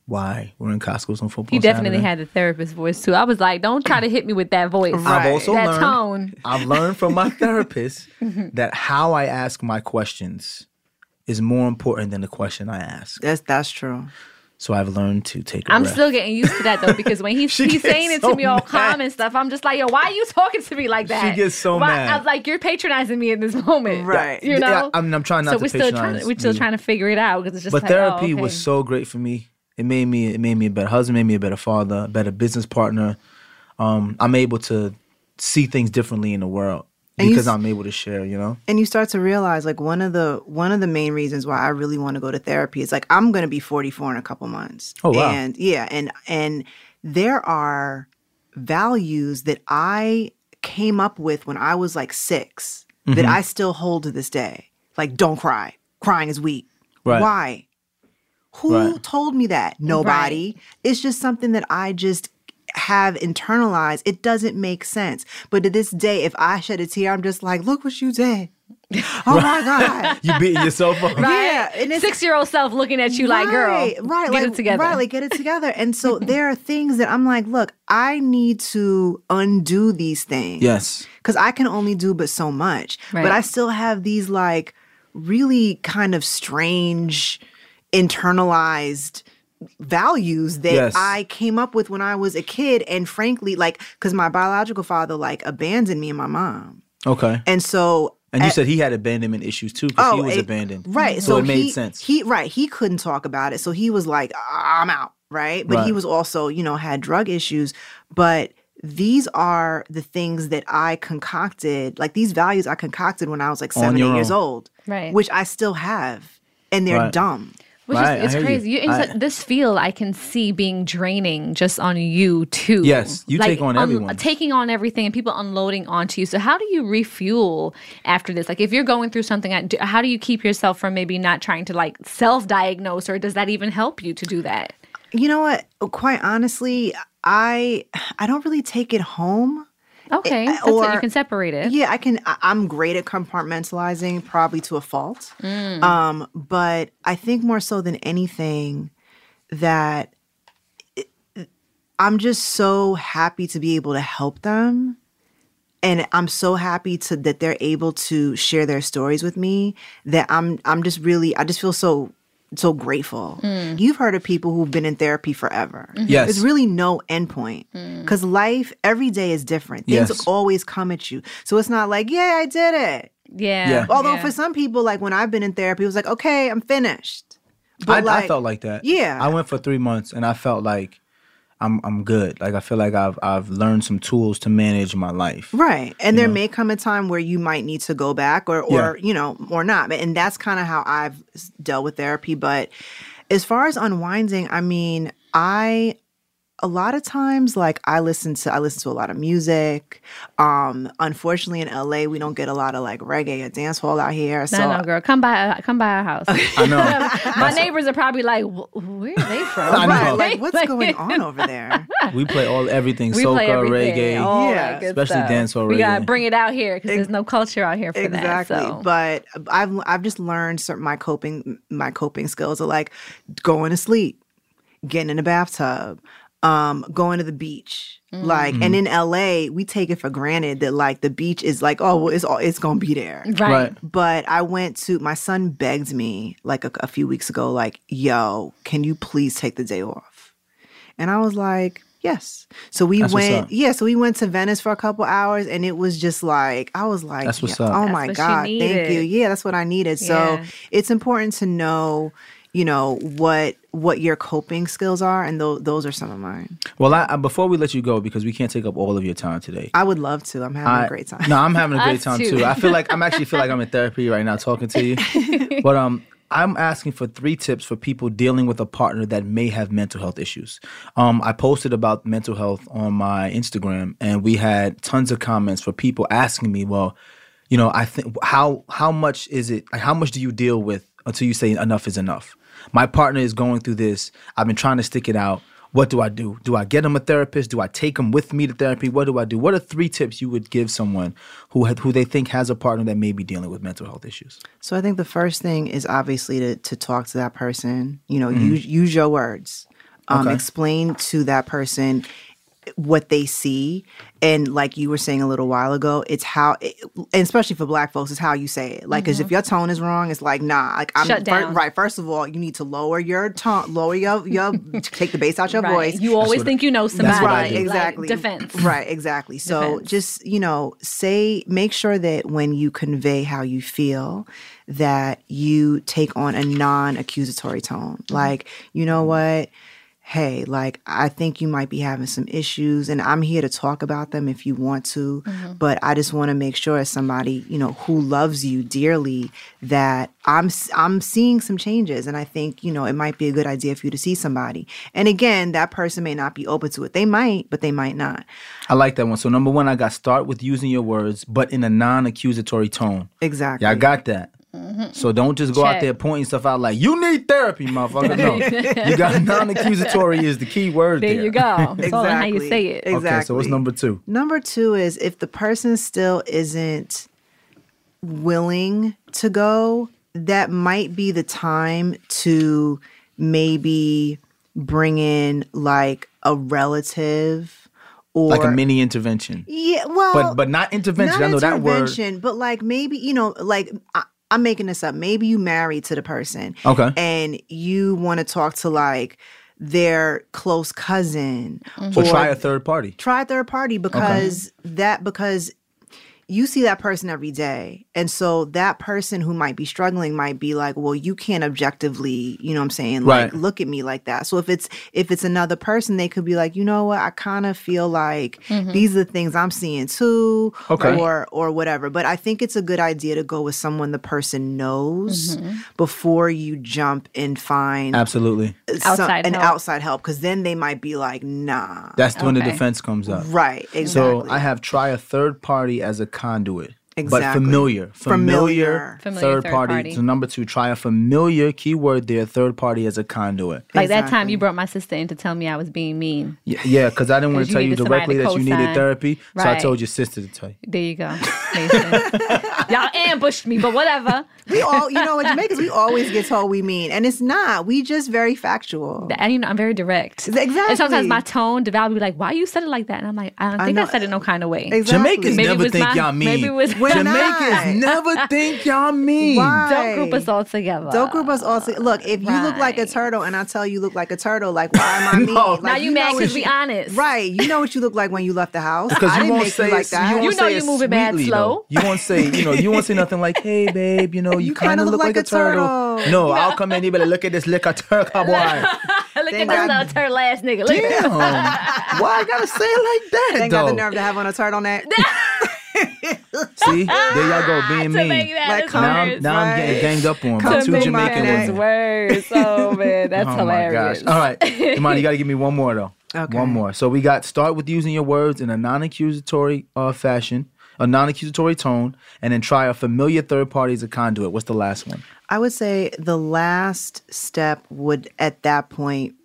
why we're in Costco's on football?" Season? He definitely Saturday? had the therapist voice too. I was like, don't try to hit me with that voice. Right. I've also That learned. tone. I've learned from my *laughs* therapist *laughs* that how I ask my questions is more important than the question I ask. That's that's true. So I've learned to take. A I'm breath. still getting used to that though, *laughs* because when he's, he's gets saying it so to me all mad. calm and stuff, I'm just like, yo, why are you talking to me like that? She gets so Why- mad. I'm like, you're patronizing me in this moment, Right. You know, Yeah, I'm, I'm trying not so to we're still trying. patronize We're still you. trying to figure it out because it's just. But like, therapy oh, okay. was so great for me. It made me it made me a better husband, made me a better father, a better business partner. Um, I'm able to see things differently in the world And you because s- I'm able to share. You know, and you start to realize like one of the one of the main reasons why I really want to go to therapy is like I'm going to be 44 in a couple months. Oh, wow. And yeah, and and there are values that I came up with when I was like 6 Mm-hmm. that I still hold to this day. Like don't cry. Crying is weak. Right. Why? Who Right. told me that? Nobody. It's just something that I just have internalized. It doesn't make sense. But to this day, if I shed a tear, I'm just like, look what you did. *laughs* Oh my God. *laughs* you beating yourself up. Yeah. Six year old self looking at you like, girl, right, right, get like, it together. Right, like get it *laughs* together. And so there are things that I'm like, look, I need to undo these things. Yes. Because I can only do but so much. Right. But I still have these like really kind of strange internalized values that Yes. I came up with when I was a kid and frankly like cuz my biological father like abandoned me and my mom. Okay. And so And you at- said he had abandonment issues too because he oh, was it- abandoned. Right. So, it made he, sense. He right. He couldn't talk about it. So he was like, I'm out. Right. But he was also, you know, had drug issues. But these are the things that I concocted, like these values I concocted when I was like 70 years old. Right. Which I still have. And they're Right. dumb. Which Right, is it's hear you. crazy. You, in I- this field, I can see being draining just on you too. Yes, you take on un- everyone. taking on everything, and people unloading onto you. So how do you refuel after this? Like if you're going through something, uh, how do you keep yourself from maybe not trying to like self-diagnose, or does that even help you to do that? You know what? Quite honestly, I I don't really take it home. Okay, it. or- You can separate it. Yeah, I can. I- I'm great at compartmentalizing, probably to a fault. Mm. Um, but I think more so than anything that it- I'm just so happy to be able to help them, and I'm so happy to that they're able to share their stories with me. That I'm I'm just really I just feel so so grateful. Mm. You've heard of people who've been in therapy forever. Mm-hmm. Yes. There's really no endpoint because mm. life every day is different. Things Yes. always come at you. So it's not like, yeah, I did it. Yeah. Yeah. Although yeah. for some people, like when I've been in therapy, it was like, okay, I'm finished. But I, I felt like that. Yeah. I went for three months and I felt like I'm I'm good. Like I feel like I've I've learned some tools to manage my life. Right. And there may come a time where you might need to go back or or Yeah. you know, or not. And that's kind of how I've dealt with therapy, but as far as unwinding, I mean, I a lot of times like I listen to I listen to a lot of music. Um unfortunately in LA we don't get a lot of like reggae or dance hall out here. So no, no, girl, come by, come by our house. I know. *laughs* My neighbors are probably like, "Where are they *laughs* from?" I Right, know. like what's going on over *laughs* there? we play all everything, We soca, everything, reggae. Yeah. Especially stuff. dancehall We gotta bring it out here because there's no culture out here for exactly that. So. but i've i've just learned certain my coping my coping skills are like going to sleep getting in the bathtub um going to the beach like Mm-hmm. and in la we take it for granted that like the beach is like oh well, it's all it's gonna be there right. Right. but I went to my son begged me like a, a few weeks ago, like, yo, can you please take the day off? And I was like, yes. So we That's went, yeah. So we went to Venice for a couple hours, and it was just like I was like, That's what's yeah, up. oh That's my what god, thank you. Yeah, that's what I needed. So it's important to know, you know, what what your coping skills are, and those those are some of mine. Well, I, I, before we let you go, because we can't take up all of your time today. I would love to. I'm having I- a great time. No, I'm having a great *laughs* time too. too. I feel like I'm actually feel like I'm in therapy right now talking to you. *laughs* but um I'm asking for three tips for people dealing with a partner that may have mental health issues. Um, I posted about mental health on my Instagram, and we had tons of comments for people asking me, "Well, you know, I think how how much is it? Like, how much do you deal with until you say enough is enough? My partner is going through this. I've been trying to stick it out. What do I do? Do I get him a therapist? Do I take him with me to therapy? What do I do? What are three tips you would give someone who had, who they think has a partner that may be dealing with mental health issues? So I think the first thing is obviously to to talk to that person. You know, Mm-hmm. use use your words. Um, Okay. Explain to that person what they see, and like you were saying a little while ago, it's how, and especially for Black folks, it's how you say it. Like, because if mm-hmm. your tone is wrong, it's like nah. Like I'm Shut fir- down. right. First of all, you need to lower your tone, lower your your take the bass out your Right. voice. You always what- think you know that's somebody. what I right do. like, exactly defense. right exactly so Defense. just you know say make sure that when you convey how you feel that you take on a non-accusatory tone mm-hmm. like you know what hey like i think you might be having some issues and i'm here to talk about them if you want to mm-hmm. but i just want to make sure as somebody you know who loves you dearly that i'm I'm seeing some changes and i think you know it might be a good idea for you to see somebody and again that person may not be open to it they might but they might not I like that one. So number one, I got start with using your words, but in a non-accusatory tone. exactly Yeah, I got that. Mm-hmm. So don't just go out there pointing stuff out like you need therapy, motherfucker. No, *laughs* you got non-accusatory is the key word There there. you go. *laughs* It's all in how you Exactly. say it. Exactly. Okay, so what's number two? Number two is if the person still isn't willing to go, that might be the time to maybe bring in like a relative or Like a mini intervention, yeah, well, but but not intervention. not I know that word. intervention, but like maybe you know, like I, I'm making this up. Maybe you married to the person, Okay. and you want to talk to like their close cousin, So or try a third party. try a third party because that because you see that person every day and so that person who might be struggling might be like well you can't objectively you know what i'm saying like Right. look at me like that so if it's if it's another person they could be like you know what i kind of feel like mm-hmm. these are the things i'm seeing too Okay. or or whatever but i think it's a good idea to go with someone the person knows mm-hmm. before you jump and find Absolutely. some- Outside an help. outside help because then they might be like nah That's when the defense comes up. right exactly So I have try a third party as a conduit. But Exactly. familiar, Familiar. familiar, Familiar third, third party. party. So number two, try a familiar keyword there, third party as a conduit. Like that time you brought my sister in to tell me I was being mean. Yeah, yeah, because I didn't want to tell you directly that you needed co-sign. therapy, so I told your sister to tell you. There you go. *laughs* Y'all ambushed me, but whatever. We all, you know, what Jamaicans, we always get told we mean, and it's not. We just very factual. And you know, I'm very direct. Exactly. And sometimes my tone, Deval will be like, why you said it like that? And I'm like, I don't think I, know. said it no kind of way. Exactly. Jamaicans Maybe never think my- y'all mean. maybe it was- We're Jamaicans not. never think y'all *laughs* mean. Why? Don't group us all together. Don't group us all. together. Look, if you look like a turtle, and I tell you look like a turtle, like why am *laughs* I mean? No. Like, Now you, know mad what because we honest. Right. You know what you look like when you left the house. Because I you didn't won't make say you like that. You, won't You know you it moving mad sweetly, slow. though. You won't say, you know, you won't say nothing like, "Hey, babe, you know, *laughs* you, You kind of look, like a turtle." No. No, I'll come in. You better look at this liquor turk, boy. Look at Thank this God. little turtle ass nigga. Look at Damn. Why I gotta say it like that, They got the nerve to have on a turtleneck. *laughs* See, there y'all go being *laughs* to make mean. Like, come Now, on, I'm, now I'm getting ganged up on Come by to two make Jamaican my women. worse. Oh man, that's *laughs* oh hilarious. my gosh! All right, Imani, you got to give me one more though. Okay. One more. So we got start with using your words in a non-accusatory uh, fashion, a non-accusatory tone, and then try a familiar third party as a conduit. What's the last one? I would say the last step would, at that point,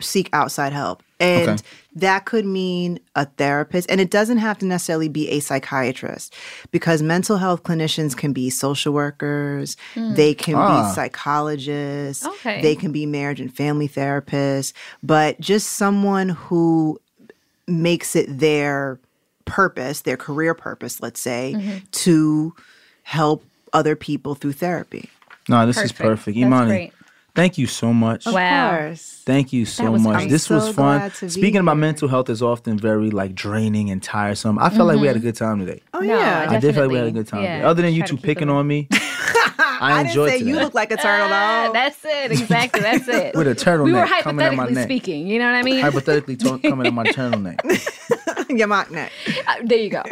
seek outside help. And Okay. that could mean a therapist. And it doesn't have to necessarily be a psychiatrist because mental health clinicians can be social workers, they can Ah. be psychologists, Okay. they can be marriage and family therapists, but just someone who makes it their purpose, their career purpose, let's say, Mm-hmm. to help other people through therapy. No, this is Perfect. perfect. That's Imani, great. Thank you so much. Wow. course. Thank you so was much. great. This I'm was so fun. glad to be Speaking about here. mental health is often very like draining and tiresome. I felt like we had a mm-hmm. good time today. Oh No, yeah. I did feel like we had a good time. Yeah, today. Other than you two picking it- on me, *laughs* I, I didn't enjoyed say today. you look like a turtle though. Ah, that's it. Exactly. That's *laughs* it. With a turtleneck we were coming in my hypothetically neck. speaking. You know what I mean? Hypothetically to- coming in my *laughs* turtleneck. *laughs* Your neck. Uh, there you go.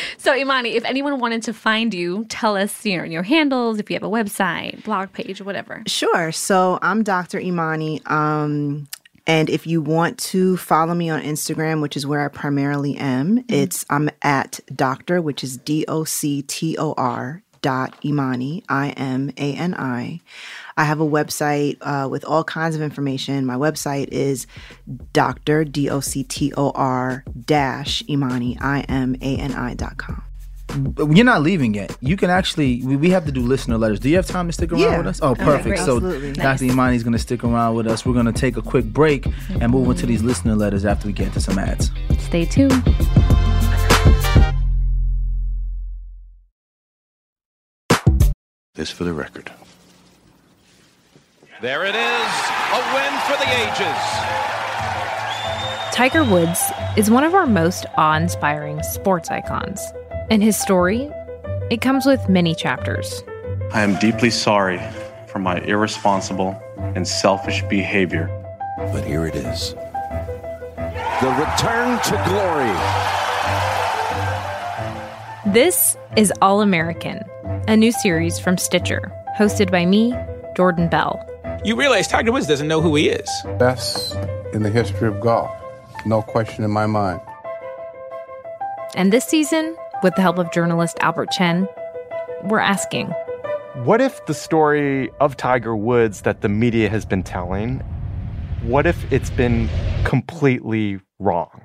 *laughs* so Imani, if anyone wanted to find you, tell us you know your handles, if you have a website, blog page, whatever. Sure. So I'm Dr. Imani. Um, and if you want to follow me on Instagram, which is where I primarily am, it's I'm at doctor, which is D O C T O R dot Imani, I M A N I. I have a website uh, with all kinds of information. My website is Dr. D O C T O R dash Imani, I M A N I dot com. You're not leaving yet. You can actually. We, we have to do listener letters. Do you have time to stick around Yeah. with us? Oh, perfect. great. so Absolutely. Dr. Imani's going to stick around with us. We're going to take a quick break and move into these listener letters after we get to some ads. Stay tuned. This for the record. There it is, a win for the ages. Tiger Woods is one of our most awe inspiring sports icons. And his story, it comes with many chapters. I am deeply sorry for my irresponsible and selfish behavior. But here it is. The return to glory. This is All American, a new series from Stitcher, hosted by me, Jordan Bell. You realize Tiger Woods doesn't know who he is. Best in the history of golf. No question in my mind. And this season, with the help of journalist Albert Chen, we're asking What if the story of Tiger Woods that the media has been telling, what if it's been completely wrong?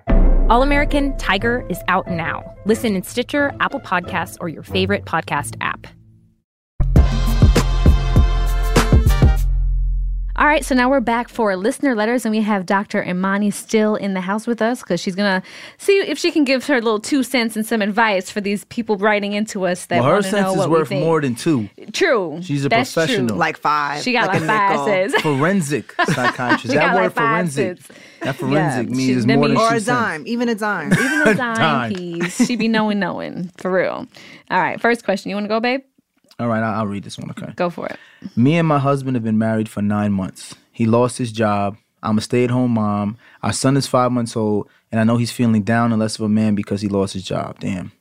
All American Tiger is out now. Listen in Stitcher, Apple Podcasts, or your favorite podcast app. All right, so now we're back for listener letters, and we have Dr. Imani still in the house with us because she's gonna see if she can give her little two cents and some advice for these people writing into us that Well, her want know sense is worth more than two. True, She's a That's true. professional. Like five. She got like, a five cents. Forensic *laughs* psychiatrist. She that got word like five forensic. cents. That forensic Yeah, means she- it's that more than means- Or two a cents. dime. Even a dime. Even a *laughs* dime Dime. piece. She be knowing, knowing for real. All right, first question. You want to go, babe? All right, I'll, I'll read this one. Okay. Go for it. Me and my husband have been married for nine months. He lost his job. I'm a stay at home mom. Our son is five months old, and I know he's feeling down and less of a man because he lost his job. Damn.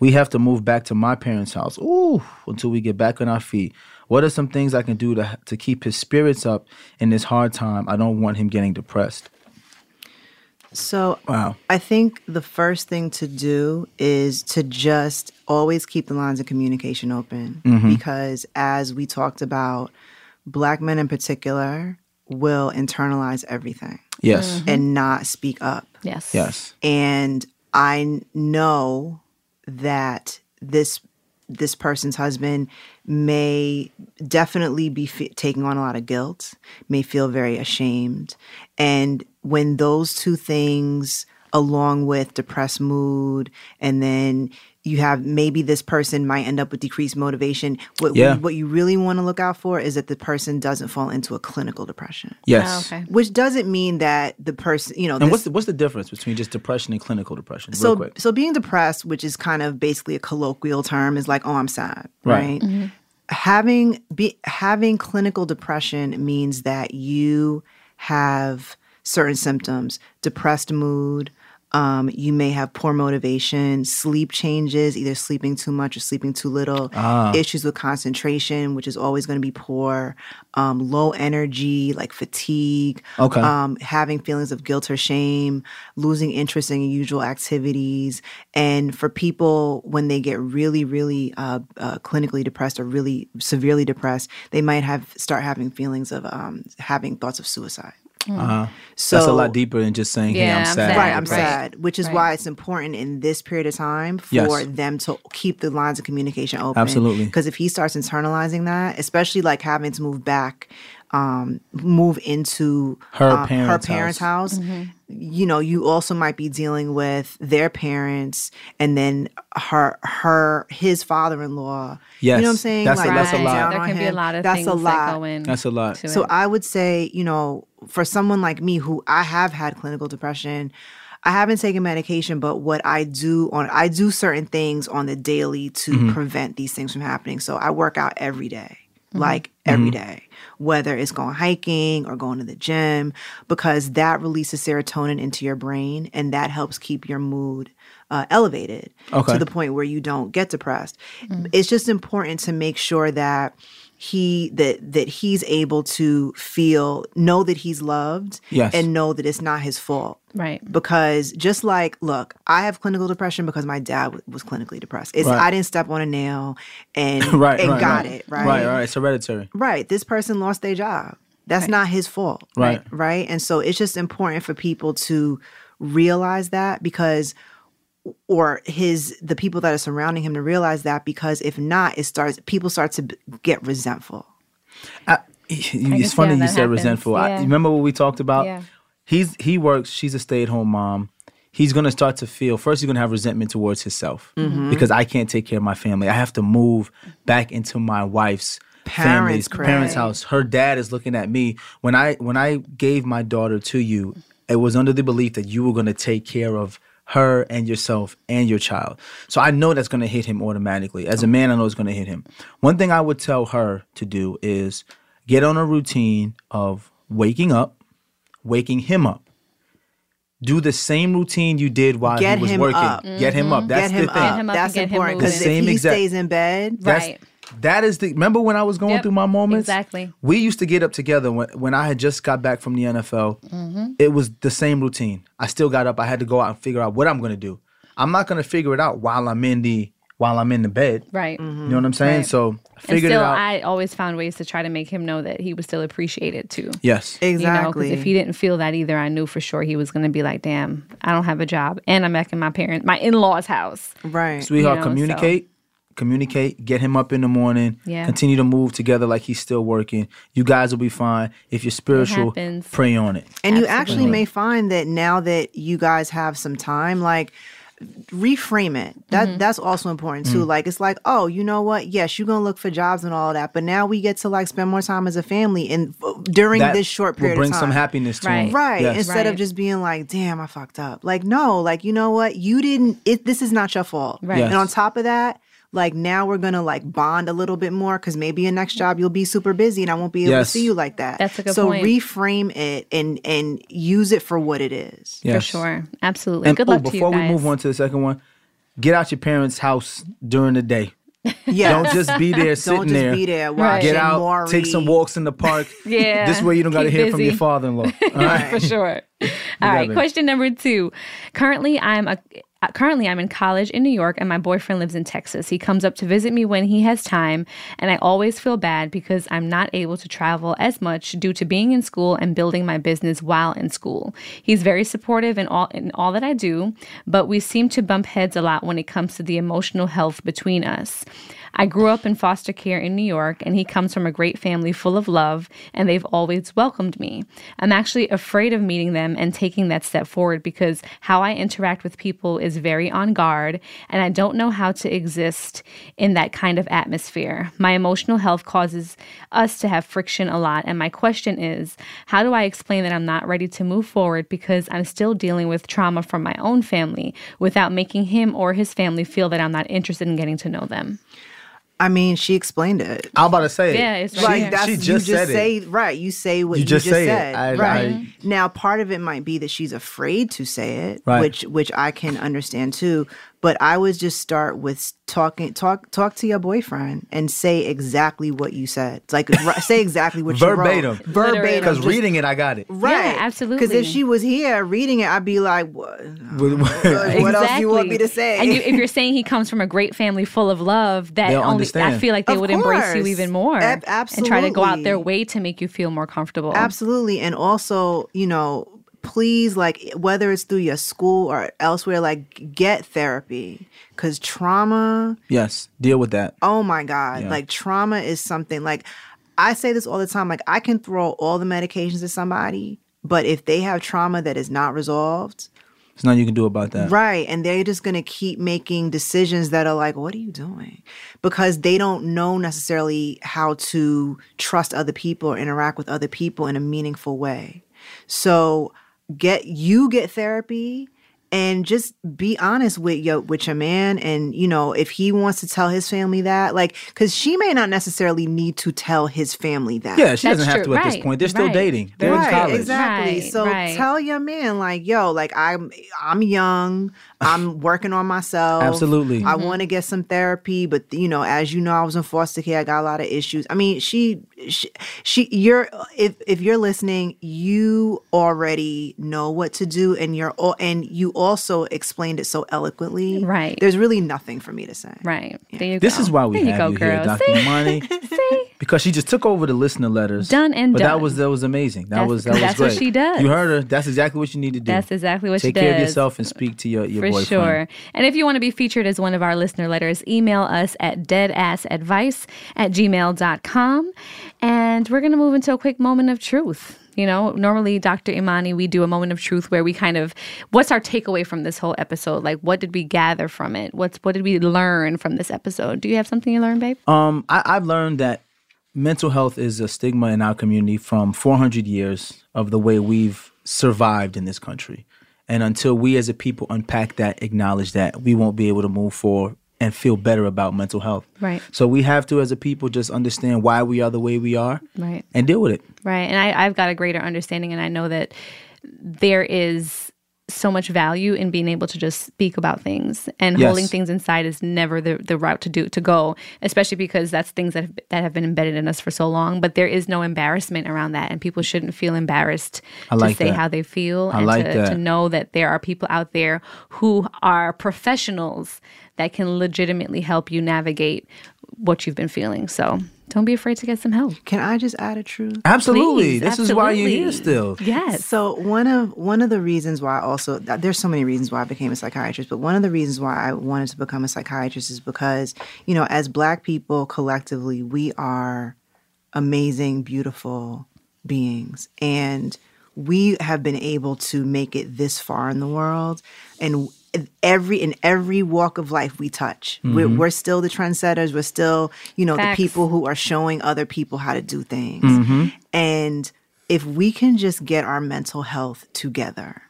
We have to move back to my parents' house. Ooh, until we get back on our feet. What are some things I can do to to keep his spirits up in this hard time? I don't want him getting depressed. So Wow. I think the first thing to do is to just always keep the lines of communication open Mm-hmm. because as we talked about, black men in particular will internalize everything Yes. and not speak up. Yes. Yes. And i know that this this person's husband may definitely be f- taking on a lot of guilt, may feel very ashamed. And when those two things, along with depressed mood, and then you have maybe this person might end up with decreased motivation, what, Yeah. what you really want to look out for is that the person doesn't fall into a clinical depression. Yes. Oh, okay. Which doesn't mean that the person, you know, And this- what's the, what's the difference between just depression and clinical depression? Real so quick. so being depressed which is kind of basically a colloquial term is like oh i'm sad Right. right, mm-hmm. having be having clinical depression means that you have certain symptoms depressed mood um, you may have poor motivation, sleep changes, either sleeping too much or sleeping too little, Ah. issues with concentration, which is always going to be poor, um, low energy, like fatigue, Okay. um, having feelings of guilt or shame, losing interest in usual activities. And for people, when they get really, really uh, uh, clinically depressed or really severely depressed, they might have start having feelings of um, having thoughts of suicide. Uh-huh. So That's a lot deeper than just saying, "Hey, I'm sad." Right, I'm Right. sad, which is Right. why it's important in this period of time for Yes. them to keep the lines of communication open. Absolutely. Because if he starts internalizing that, especially like having to move back, um, move into Her um, her parents' parents' house, Mm-hmm. you know, you also might be dealing with their parents and then her her his father in law. Yes. You know what I'm saying? That's a- that's a lot. There on can be a lot of That's things a that lot. go in That's a lot. So it. I would say, you know, for someone like me who I have had clinical depression, I haven't taken medication, but what I do on I do certain things on the daily to Mhm. prevent these things from happening. So I work out every day. Mhm. Like every Mhm. day, whether it's going hiking or going to the gym, because that releases serotonin into your brain and that helps keep your mood uh, elevated Okay. to the point where you don't get depressed. It's just important to make sure that he that that he's able to feel know that he's loved Yes. and know that it's not his fault right because just like look i have clinical depression because my dad w- was clinically depressed it's Right. i didn't step on a nail and *laughs* right, and right, got right. it right right, right. It's hereditary. Right. This person lost their job. That's not his fault. Right. Right. And so it's just important for people to realize that because or his the people that are surrounding him to realize that because if not it starts people start to get resentful. It's can funny you said happens. resentful. I, remember what we talked about? Yeah. He's he works. She's a stay at home mom. He's gonna start to feel first. He's gonna have resentment towards himself Mhm. because I can't take care of my family. I have to move back into my wife's family's Parents' crib. parents' house. Her dad is looking at me when I when I gave my daughter to you. It was under the belief that you were gonna take care of her and yourself and your child. So I know that's gonna hit him automatically. As a man, I know it's gonna hit him. One thing I would tell her to do is get on a routine of waking up, waking him up. Do the same routine you did while Get he was him working. up. Get him up. Mhm. That's Get him the thing. up. Get him up That's and get him important, 'cause The if he exact- stays in bed- that's, Right. That is the. Remember when I was going Yep. through my moments? Exactly. We used to get up together when when I had just got back from the NFL. Mhm. It was the same routine. I still got up. I had to go out and figure out what I'm going to do. I'm not going to figure it out while I'm in the while I'm in the bed. Right. You know what I'm saying? Right. So I And figured still, it out. I always found ways to try to make him know that he was still appreciated too. yes. You know, 'cause Exactly. if he didn't feel that either, I knew for sure he was going to be like, "Damn, I don't have a job, and I'm back in my parents my in-laws' house." Right, Sweetheart, You know, so- communicate. Communicate. Get him up in the morning. Yeah. Continue to move together like he's still working. You guys will be fine. If you're spiritual, happens. pray on it. And you actually may find that now that you guys have some time, like reframe it. That Mm-hmm. that's also important too. Mm. Like it's like, oh, you know what? Yes, you're gonna look for jobs and all that, but now we get to like spend more time as a family and during That this short will period bring of time. some happiness to him. Right. Yes. Instead of just being like, damn, I fucked up. Like, no, like, you know what? You didn't it this is not your fault. Right. Yes. And on top of that, like now we're gonna like bond a little bit more because maybe your next job you'll be super busy and I won't be able Yes. to see you like that. That's a good so point. reframe it and and use it for what it is. Yes. For sure, absolutely. And Good oh, luck to you before we move on to the second one, get out your parents' house during the day. *laughs* Yeah. Don't just be there Don't just there. be there Right. Get out, Maury. take some walks in the park. *laughs* Yeah, This way you don't got to keep hear from your father-in-law. All *laughs* right. for sure. All got right, it. question number two. Currently, I'm a Uh, currently I'm in college in New York, and my boyfriend lives in Texas. He comes up to visit me when he has time, and I always feel bad because I'm not able to travel as much due to being in school and building my business while in school. He's very supportive in all in all that I do, but we seem to bump heads a lot when it comes to the emotional health between us. I grew up in foster care in New York, and he comes from a great family full of love, and they've always welcomed me. I'm actually afraid of meeting them and taking that step forward because how I interact with people is very on guard, and I don't know how to exist in that kind of atmosphere. My emotional health causes us to have friction a lot, and my question is how do I explain that I'm not ready to move forward because I'm still dealing with trauma from my own family without making him or his family feel that I'm not interested in getting to know them? I mean, she explained it. I'm about to say it. Yeah, it's right like there. that's She you just just said it. say right. You say what You you, just just, said. I- right I- now, part of it might be that she's afraid to say it, Right. which which I can understand too. But I would just start with talking talk talk to your boyfriend and say exactly what you said. Like ri- say exactly what you Verbatim. wrote. Verbatim. Because reading it, I got it. Right, Yeah, absolutely. Because if she was here reading it, I'd be like, "What? With- What else do you want me to say?" And you, if you're saying he comes from a great family full of love, that They'll only I feel like they Of would embrace you even more Absolutely. and try to go out their way to make you feel more comfortable. Absolutely. And also, you know, please, like, whether it's through your school or elsewhere, like, get therapy. Because trauma, Yes, deal with that. oh my God, Yeah. like, trauma is something, like, I say this all the time. Like, I can throw all the medications at somebody, but if they have trauma that is not resolved, There's nothing you can do about that. Right. And they're just going to keep making decisions that are like, what are you doing? Because they don't know necessarily how to trust other people or interact with other people in a meaningful way. So get you get therapy and just be honest with your with your man and you know if he wants to tell his family that like cuz she may not necessarily need to tell his family that Yeah, she That's doesn't have true. to at this point. They're still right. dating. They're in college. exactly. Right, so right. tell your man, like, yo, like I'm I'm young. I'm *laughs* working on myself. Absolutely. I mm-hmm. want to get some therapy, but you know, as you know, I was in foster care. I got a lot of issues. I mean, she, she, she you're if if you're listening, you already know what to do, and you're all, and you also explained it so eloquently. Right. There's really nothing for me to say. Right. There you This go. is why we there you have go, you here, Dr. See? Imani. *laughs* See? Because she just took over the listener letters. Done and but done. that was that was amazing. That That's- was that was that's great. what she does. You heard her. That's exactly what you need to do. That's exactly what Take she does take care of yourself and speak to your, your For boyfriend. sure. And if you want to be featured as one of our listener letters, email us at deadassadvice at gmail.com. And we're going to move into a quick moment of truth. You know, normally, Dr. Imani, we do a moment of truth where we kind of, what's our takeaway from this whole episode? Like, what did we gather from it? What's what did we learn from this episode? Do you have something you learned, babe? Um, I, I've learned that mental health is a stigma in our community from 400 years of the way we've survived in this country. And until we as a people unpack that, acknowledge that, we won't be able to move forward and feel better about mental health. Right. So we have to, as a people, just understand why we are the way we are Right. and deal with it. Right. And I, I've got a greater understanding, and I know that there is so much value in being able to just speak about things and Yes. holding things inside is never the, the route to do to go especially because that's things that have, that have been embedded in us for so long but there is no embarrassment around that and people shouldn't feel embarrassed I like to say that. how they feel I and like to, that. to know that there are people out there who are professionals that can legitimately help you navigate what you've been feeling so don't be afraid to get some help Can I just add a truth? Absolutely. Please, this is why you're here still. yes So one of one of the reasons why also there's so many reasons why I became a psychiatrist, but one of the reasons why I wanted to become a psychiatrist is because you know as Black people collectively we are amazing, beautiful beings, and we have been able to make it this far in the world, and every in every walk of life we touch, we're, we're still the trendsetters. We're still you know Facts. the people who are showing other people how to do things, Mm-hmm. and if we can just get our mental health together,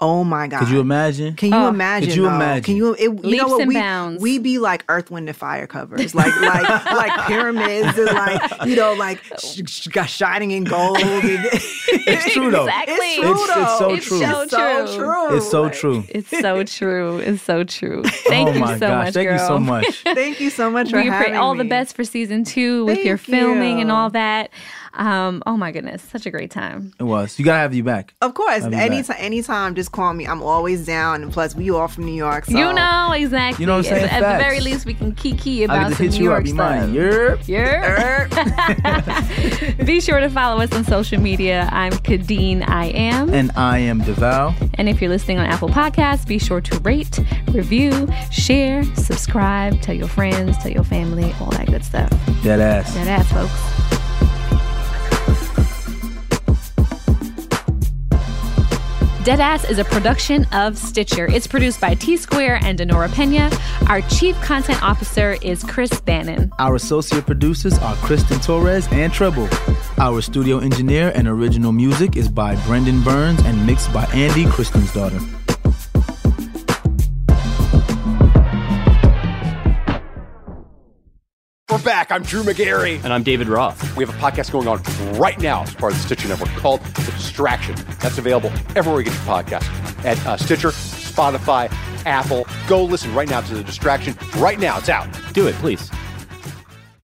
oh my God. Could you imagine? Can you oh. imagine? Could you though? imagine? Can you? It, you Leaps know what? and we bounds. we be like Earth, Wind, and Fire covers, like like *laughs* like pyramids, and like you know, like sh- sh- shining in gold. And *laughs* *laughs* It's true though. Exactly. It's true It's- it's so It's true. so It's so true. true. It's so true. It's so true. It's so true. Thank oh you so gosh. much, Thank girl. you so much. Thank you so much for we pray having all the best for season two with your Thank filming and all that. Um, oh my goodness, such a great time. It was. You gotta have you back. Of course, I'll be back. anytime, anytime, just call me. I'm always down, and plus, we all from New York. So. You know exactly. You know what I'm saying? At, at the very least, we can kiki I about get to some hit New you York up. You stuff. mind? Yerp. Yerp. *laughs* Be sure to follow us on social media. I'm Kadeen I am. And I am Deval. And if you're listening on Apple Podcasts, be sure to rate, review, share, subscribe, tell your friends, tell your family, all that good stuff. Dead ass. That ass, folks. Deadass is a production of Stitcher. It's produced by T Square and Denora Pena. Our chief content officer is Chris Bannon. Our associate producers are Kristen Torres and Treble. Our studio engineer and original music is by Brendan Burns and mixed by Andy Kristinsdottir. Back. I'm Drew Magary. And I'm David Roth. We have a podcast going on right now as part of the Stitcher Network called The Distraction. That's available everywhere you get your podcast at uh, Stitcher, Spotify, Apple. Go listen right now to The Distraction. Right now, it's out. Do it, please.